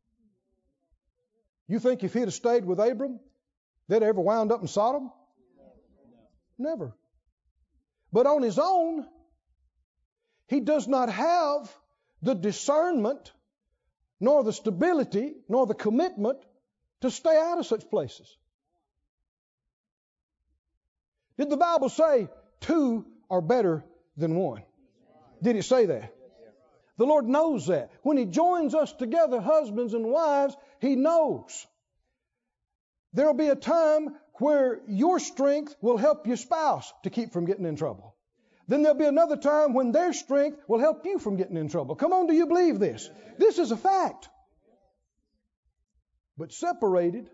You think if he'd have stayed with Abram, they'd ever wound up in Sodom? Never. But on his own, he does not have the discernment, nor the stability, nor the commitment to stay out of such places. Did the Bible say two are better than one? Did it say that? The Lord knows that. When He joins us together, husbands and wives, He knows. There'll be a time where your strength will help your spouse to keep from getting in trouble. Then there'll be another time when their strength will help you from getting in trouble. Come on, do you believe this? This is a fact. But separated,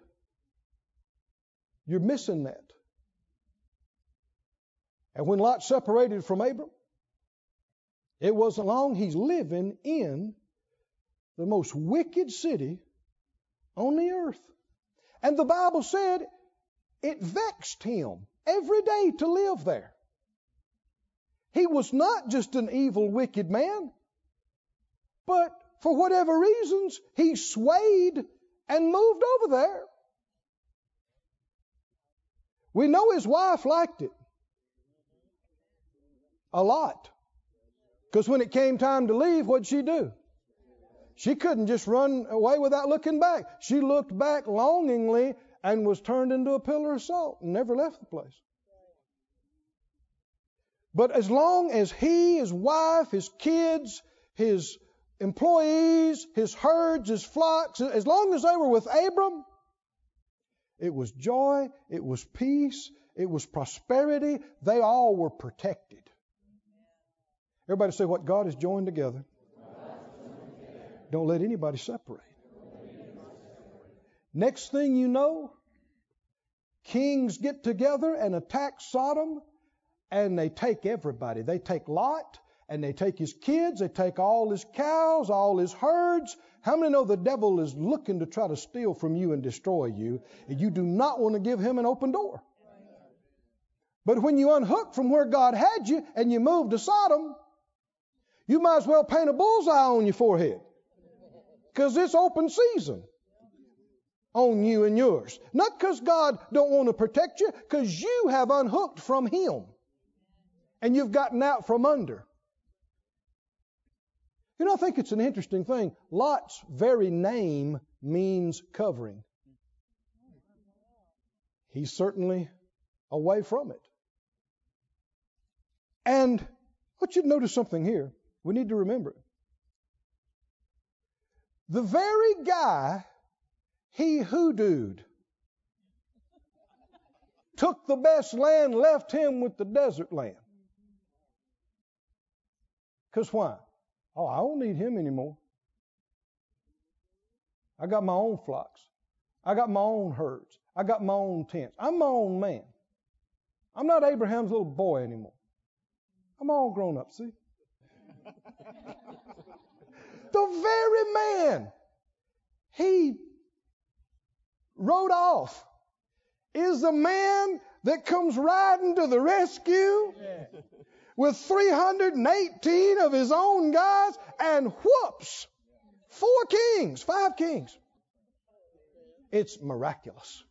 you're missing that. And when Lot separated from Abram, it wasn't long he's living in the most wicked city on the earth. And the Bible said it vexed him every day to live there. He was not just an evil, wicked man, but for whatever reasons, he swayed and moved over there. We know his wife liked it a lot. Because when it came time to leave, what'd she do? She couldn't just run away without looking back. She looked back longingly and was turned into a pillar of salt and never left the place. But as long as he, his wife, his kids, his employees, his herds, his flocks, as long as they were with Abram, it was joy, it was peace, it was prosperity. They all were protected. Everybody say what God has joined together. Don't let anybody separate. Next thing you know, kings get together and attack Sodom and they take everybody. They take Lot and they take his kids, they take all his cows, all his herds. How many know the devil is looking to try to steal from you and destroy you? And you do not want to give him an open door. But when you unhook from where God had you and you move to Sodom, you might as well paint a bullseye on your forehead because it's open season on you and yours. Not because God don't want to protect you, because you have unhooked from Him and you've gotten out from under. You know, I think it's an interesting thing. Lot's very name means covering. He's certainly away from it. And I want you to notice something here. We need to remember it. The very guy he hoodooed took the best land, left him with the desert land. Because why? Oh, I don't need him anymore. I got my own flocks. I got my own herds. I got my own tents. I'm my own man. I'm not Abraham's little boy anymore. I'm all grown up, see? the very man he wrote off is the man that comes riding to the rescue with 318 of his own guys and whoops four kings, five kings. It's miraculous.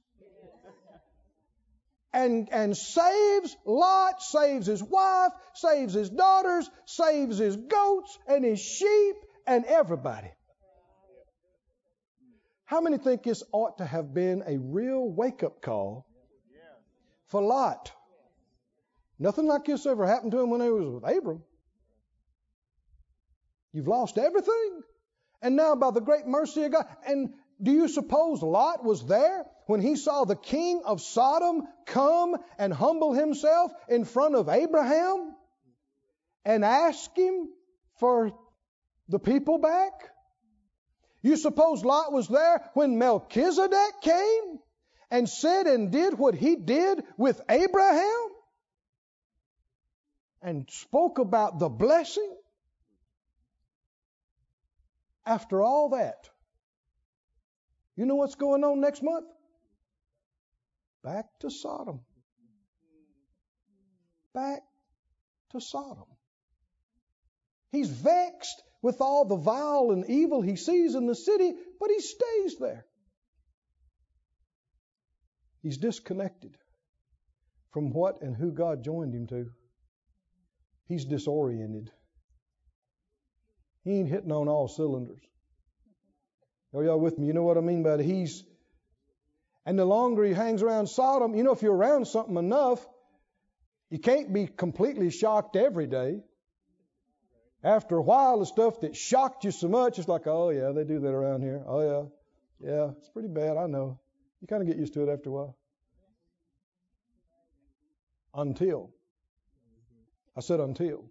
And, and saves Lot, saves his wife, saves his daughters, saves his goats and his sheep and everybody. How many think this ought to have been a real wake up call for Lot? Nothing like this ever happened to him when he was with Abram. You've lost everything. And now, by the great mercy of God, and do you suppose Lot was there when he saw the king of Sodom come and humble himself in front of Abraham and ask him for the people back? You suppose Lot was there when Melchizedek came and said and did what he did with Abraham and spoke about the blessing? After all that, you know what's going on next month? Back to Sodom. Back to Sodom. He's vexed with all the vile and evil he sees in the city, but he stays there. He's disconnected from what and who God joined him to. He's disoriented. He ain't hitting on all cylinders. Are y'all with me? You know what I mean by that? He's, and the longer he hangs around Sodom, you know, if you're around something enough, you can't be completely shocked every day. After a while, the stuff that shocked you so much, it's like, oh yeah, they do that around here. Oh yeah, yeah, it's pretty bad. I know. You kind of get used to it after a while. Until, I said until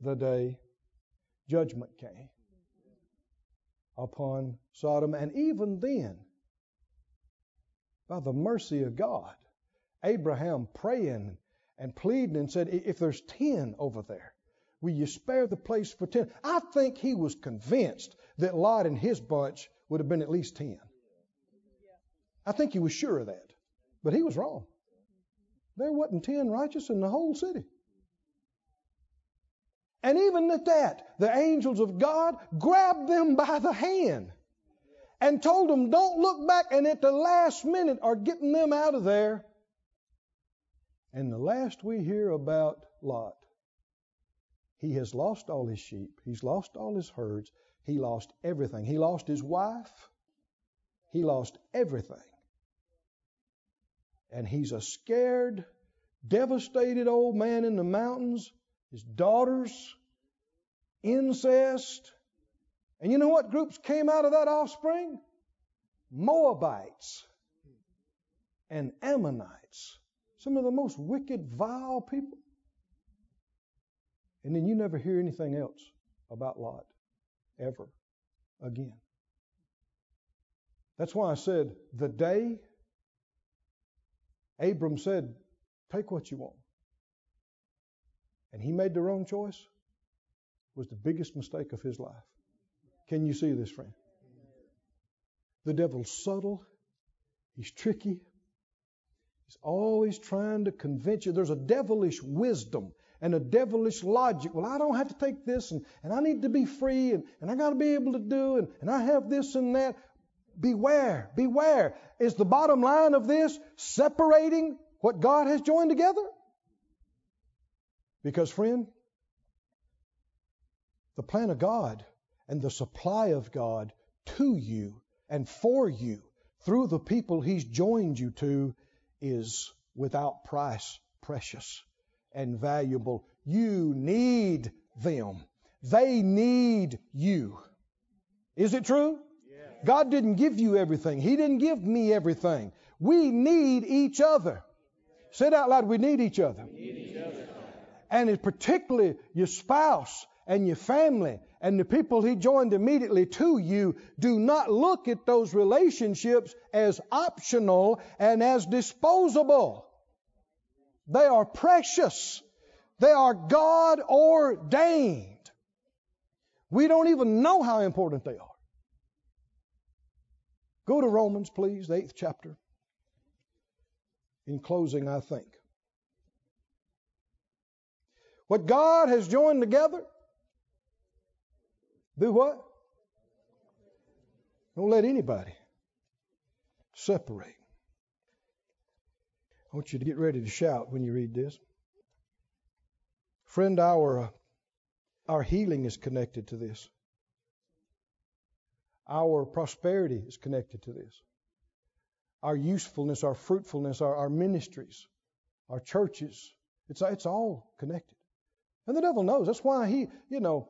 the day judgment came upon Sodom. And even then, by the mercy of God, Abraham praying and pleading and said, If there's 10 over there, will you spare the place for 10? I think he was convinced that Lot and his bunch would have been at least 10. I think he was sure of that. But he was wrong. There wasn't 10 righteous in the whole city. And even at that, the angels of God grabbed them by the hand and told them, don't look back, and at the last minute are getting them out of there. And the last we hear about Lot, he has lost all his sheep, he's lost all his herds, he lost everything. He lost his wife, he lost everything. And he's a scared, devastated old man in the mountains his daughters, incest. And you know what groups came out of that offspring? Moabites and Ammonites. Some of the most wicked, vile people. And then you never hear anything else about Lot ever again. That's why I said the day Abram said, Take what you want and he made the wrong choice was the biggest mistake of his life. Can you see this, friend? The devil's subtle, he's tricky, he's always trying to convince you. There's a devilish wisdom and a devilish logic. Well, I don't have to take this, and, and I need to be free, and, and I got to be able to do, and, and I have this and that. Beware, beware. Is the bottom line of this separating what God has joined together? Because, friend, the plan of God and the supply of God to you and for you through the people He's joined you to is without price, precious, and valuable. You need them. They need you. Is it true? God didn't give you everything. He didn't give me everything. We need each other. Say it out loud. We need each other. We need each other and particularly your spouse and your family and the people he joined immediately to you, do not look at those relationships as optional and as disposable. They are precious. They are God ordained. We don't even know how important they are. Go to Romans, please, the eighth chapter. In closing, I think. What God has joined together, do what? Don't let anybody separate. I want you to get ready to shout when you read this. Friend, our, our healing is connected to this. Our prosperity is connected to this. Our usefulness, our fruitfulness, our, our ministries, our churches, it's, it's all connected. And the devil knows. That's why he, you know,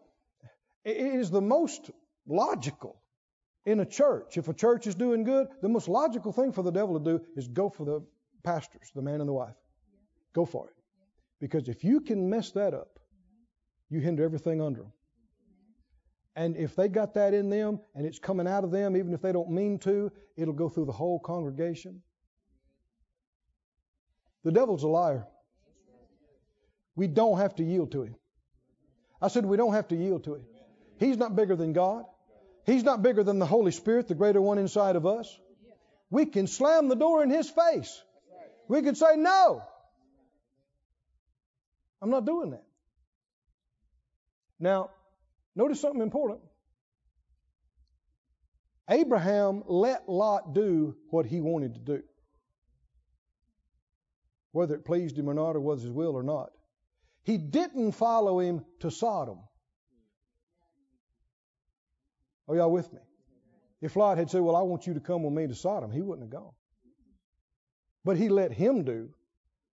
it is the most logical in a church. If a church is doing good, the most logical thing for the devil to do is go for the pastors, the man and the wife. Go for it. Because if you can mess that up, you hinder everything under them. And if they got that in them and it's coming out of them, even if they don't mean to, it'll go through the whole congregation. The devil's a liar. We don't have to yield to him. I said we don't have to yield to him. He's not bigger than God. He's not bigger than the Holy Spirit, the greater one inside of us. We can slam the door in his face. We can say, No, I'm not doing that. Now, notice something important. Abraham let Lot do what he wanted to do. Whether it pleased him or not, or was his will or not. He didn't follow him to Sodom. Are y'all with me? If Lot had said, Well, I want you to come with me to Sodom, he wouldn't have gone. But he let him do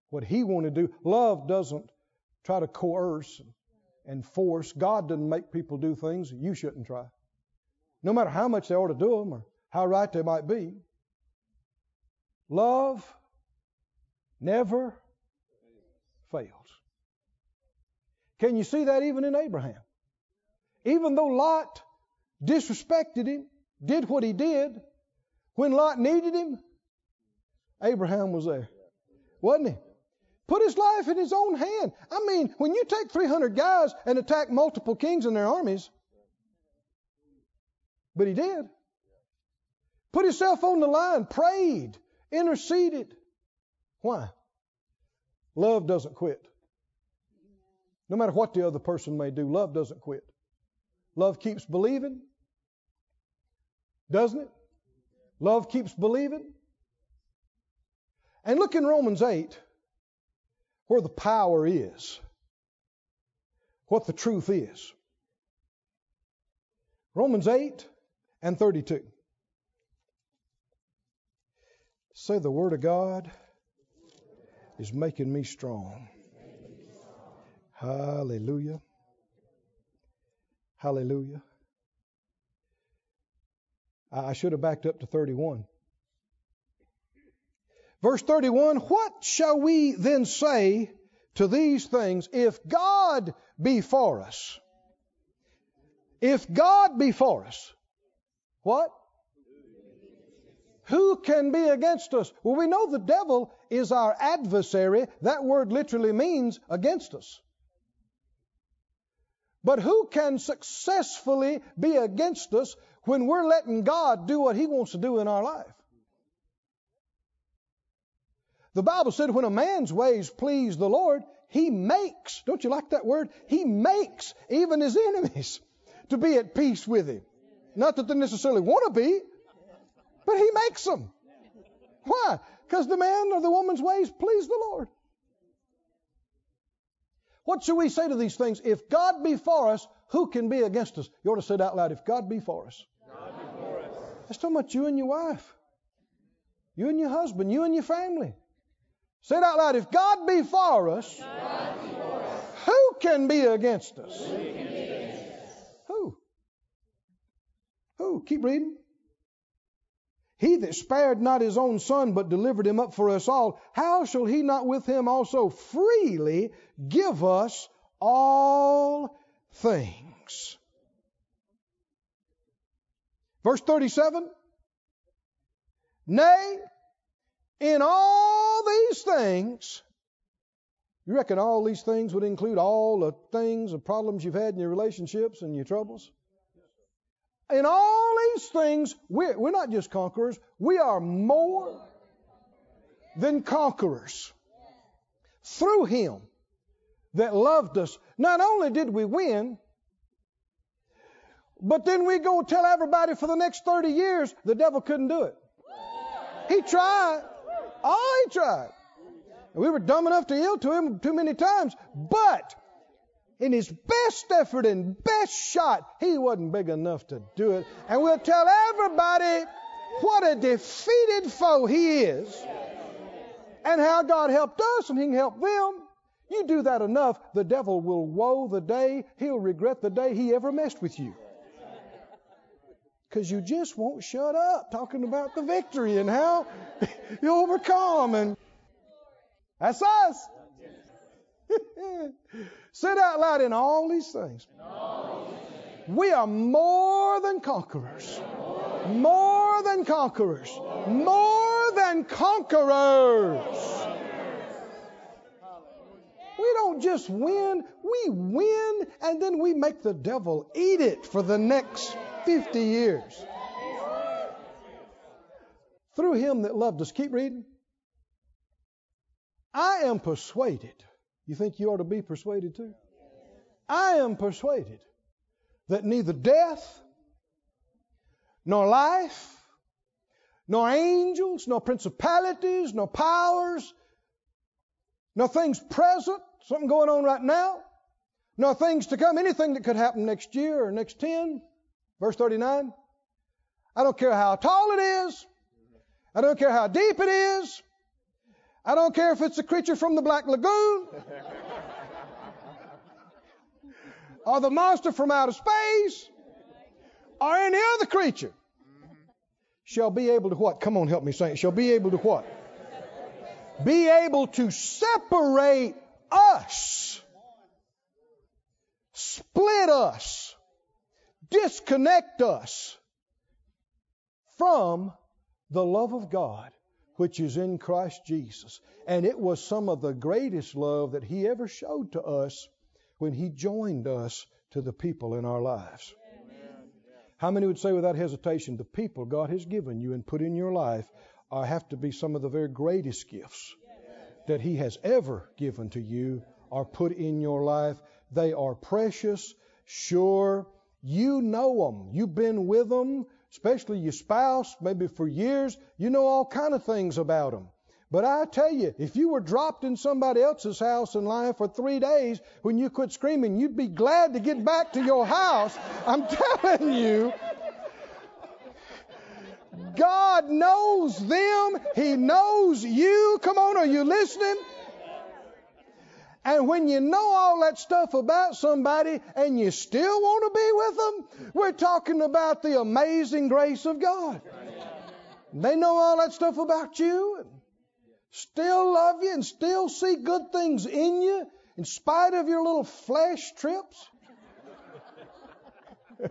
what he wanted to do. Love doesn't try to coerce and force. God doesn't make people do things you shouldn't try. No matter how much they ought to do them or how right they might be. Love never fails. Can you see that even in Abraham? Even though Lot disrespected him, did what he did, when Lot needed him, Abraham was there. Wasn't he? Put his life in his own hand. I mean, when you take 300 guys and attack multiple kings and their armies, but he did. Put himself on the line, prayed, interceded. Why? Love doesn't quit. No matter what the other person may do, love doesn't quit. Love keeps believing, doesn't it? Love keeps believing. And look in Romans 8 where the power is, what the truth is. Romans 8 and 32. Say the Word of God is making me strong. Hallelujah. Hallelujah. I should have backed up to 31. Verse 31 What shall we then say to these things? If God be for us, if God be for us, what? Who can be against us? Well, we know the devil is our adversary. That word literally means against us. But who can successfully be against us when we're letting God do what He wants to do in our life? The Bible said when a man's ways please the Lord, he makes, don't you like that word? He makes even his enemies to be at peace with him. Not that they necessarily want to be, but he makes them. Why? Because the man or the woman's ways please the Lord. What should we say to these things? If God be for us, who can be against us? You ought to say it out loud. If God be for us. That's talking about you and your wife, you and your husband, you and your family. Say it out loud. If God be for us, be for us? Who can be against us? Who? Who? Keep reading. He that spared not his own son, but delivered him up for us all, how shall he not with him also freely give us all things? Verse 37 Nay, in all these things, you reckon all these things would include all the things, the problems you've had in your relationships and your troubles? In all these things, we're, we're not just conquerors, we are more than conquerors through Him that loved us. Not only did we win, but then we go tell everybody for the next 30 years the devil couldn't do it. He tried. Oh, he tried. We were dumb enough to yield to him too many times, but in his best effort and best shot, he wasn't big enough to do it. And we'll tell everybody what a defeated foe he is and how God helped us and he can help them. You do that enough, the devil will woe the day, he'll regret the day he ever messed with you. Because you just won't shut up talking about the victory and how you overcome. And that's us. Say it out loud in all these things. We are more than conquerors. More than conquerors. More than conquerors. We don't just win, we win and then we make the devil eat it for the next 50 years. Through him that loved us. Keep reading. I am persuaded. You think you ought to be persuaded too? I am persuaded that neither death, nor life, nor angels, nor principalities, nor powers, nor things present, something going on right now, nor things to come, anything that could happen next year or next 10, verse 39. I don't care how tall it is. I don't care how deep it is. I don't care if it's a creature from the Black Lagoon or the monster from outer space or any other creature shall be able to what? Come on, help me say. Shall be able to what? Be able to separate us, split us, disconnect us from the love of God which is in Christ Jesus. And it was some of the greatest love that He ever showed to us when He joined us to the people in our lives. How many would say without hesitation, the people God has given you and put in your life are, have to be some of the very greatest gifts that He has ever given to you or put in your life? They are precious, sure. You know them. You've been with them especially your spouse, maybe for years, you know all kind of things about them. But I tell you, if you were dropped in somebody else's house in life for three days, when you quit screaming, you'd be glad to get back to your house. I'm telling you. God knows them. He knows you. Come on, are you listening? And when you know all that stuff about somebody and you still want to be with them, we're talking about the amazing grace of God. They know all that stuff about you and still love you and still see good things in you in spite of your little flesh trips.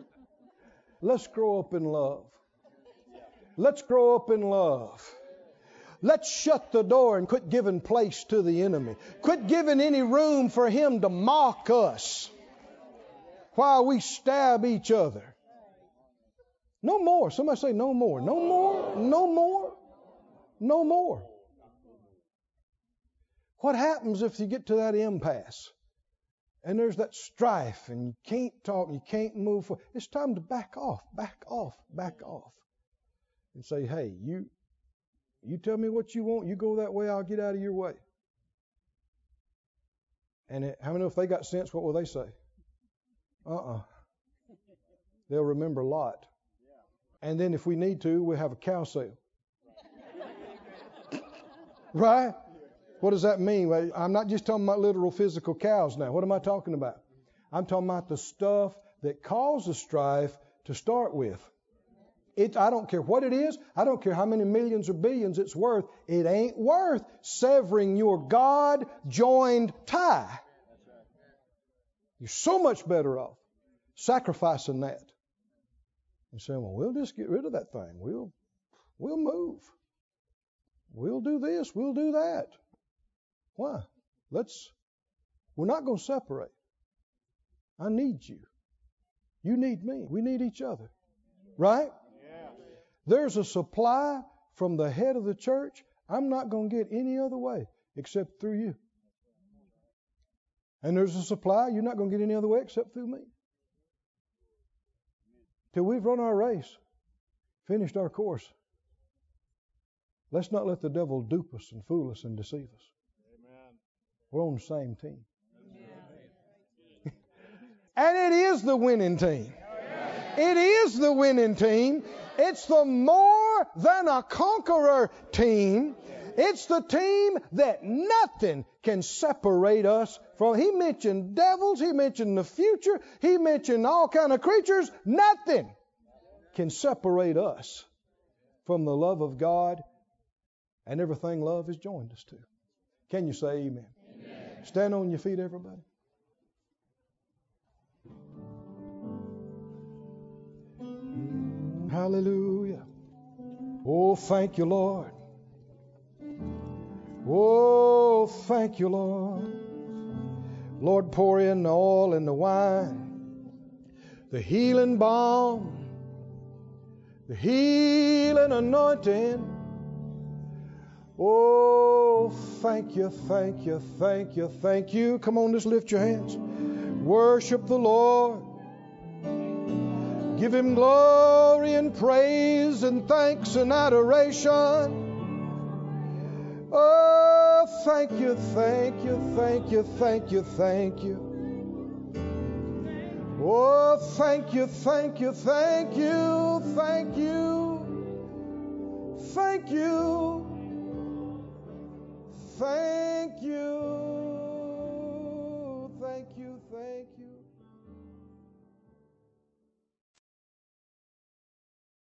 Let's grow up in love. Let's grow up in love. Let's shut the door and quit giving place to the enemy. Quit giving any room for him to mock us while we stab each other. No more. Somebody say, no more. No more. No more. No more. What happens if you get to that impasse and there's that strife and you can't talk, and you can't move forward? It's time to back off, back off, back off. And say, hey, you, you tell me what you want, you go that way, I'll get out of your way. And it, how many know if they got sense, what will they say? Uh uh-uh. uh. they will remember a Lot. And then if we need to, we'll have a cow sale. right? What does that mean? I'm not just talking about literal physical cows now. What am I talking about? I'm talking about the stuff that causes strife to start with. It, I don't care what it is. I don't care how many millions or billions it's worth. It ain't worth severing your God joined tie. You're so much better off sacrificing that and saying, well, we'll just get rid of that thing. We'll, we'll move. We'll do this. We'll do that. Why? Let's, we're not going to separate. I need you. You need me. We need each other. Right? There's a supply from the head of the church. I'm not going to get any other way except through you. And there's a supply you're not going to get any other way except through me. Till we've run our race, finished our course. Let's not let the devil dupe us and fool us and deceive us. Amen. We're on the same team. and it is the winning team. It is the winning team. It's the more than a conqueror team. It's the team that nothing can separate us from. He mentioned devils. He mentioned the future. He mentioned all kind of creatures. Nothing can separate us from the love of God and everything love has joined us to. Can you say amen? amen. Stand on your feet, everybody. Hallelujah. Oh, thank you, Lord. Oh, thank you, Lord. Lord, pour in the oil and the wine, the healing balm, the healing anointing. Oh, thank you, thank you, thank you, thank you. Come on, just lift your hands. Worship the Lord. Give him glory and praise and thanks and adoration. Oh, thank you, thank you, thank you, thank you, thank you. Oh, thank you, thank you, thank you, thank you, thank you, thank you,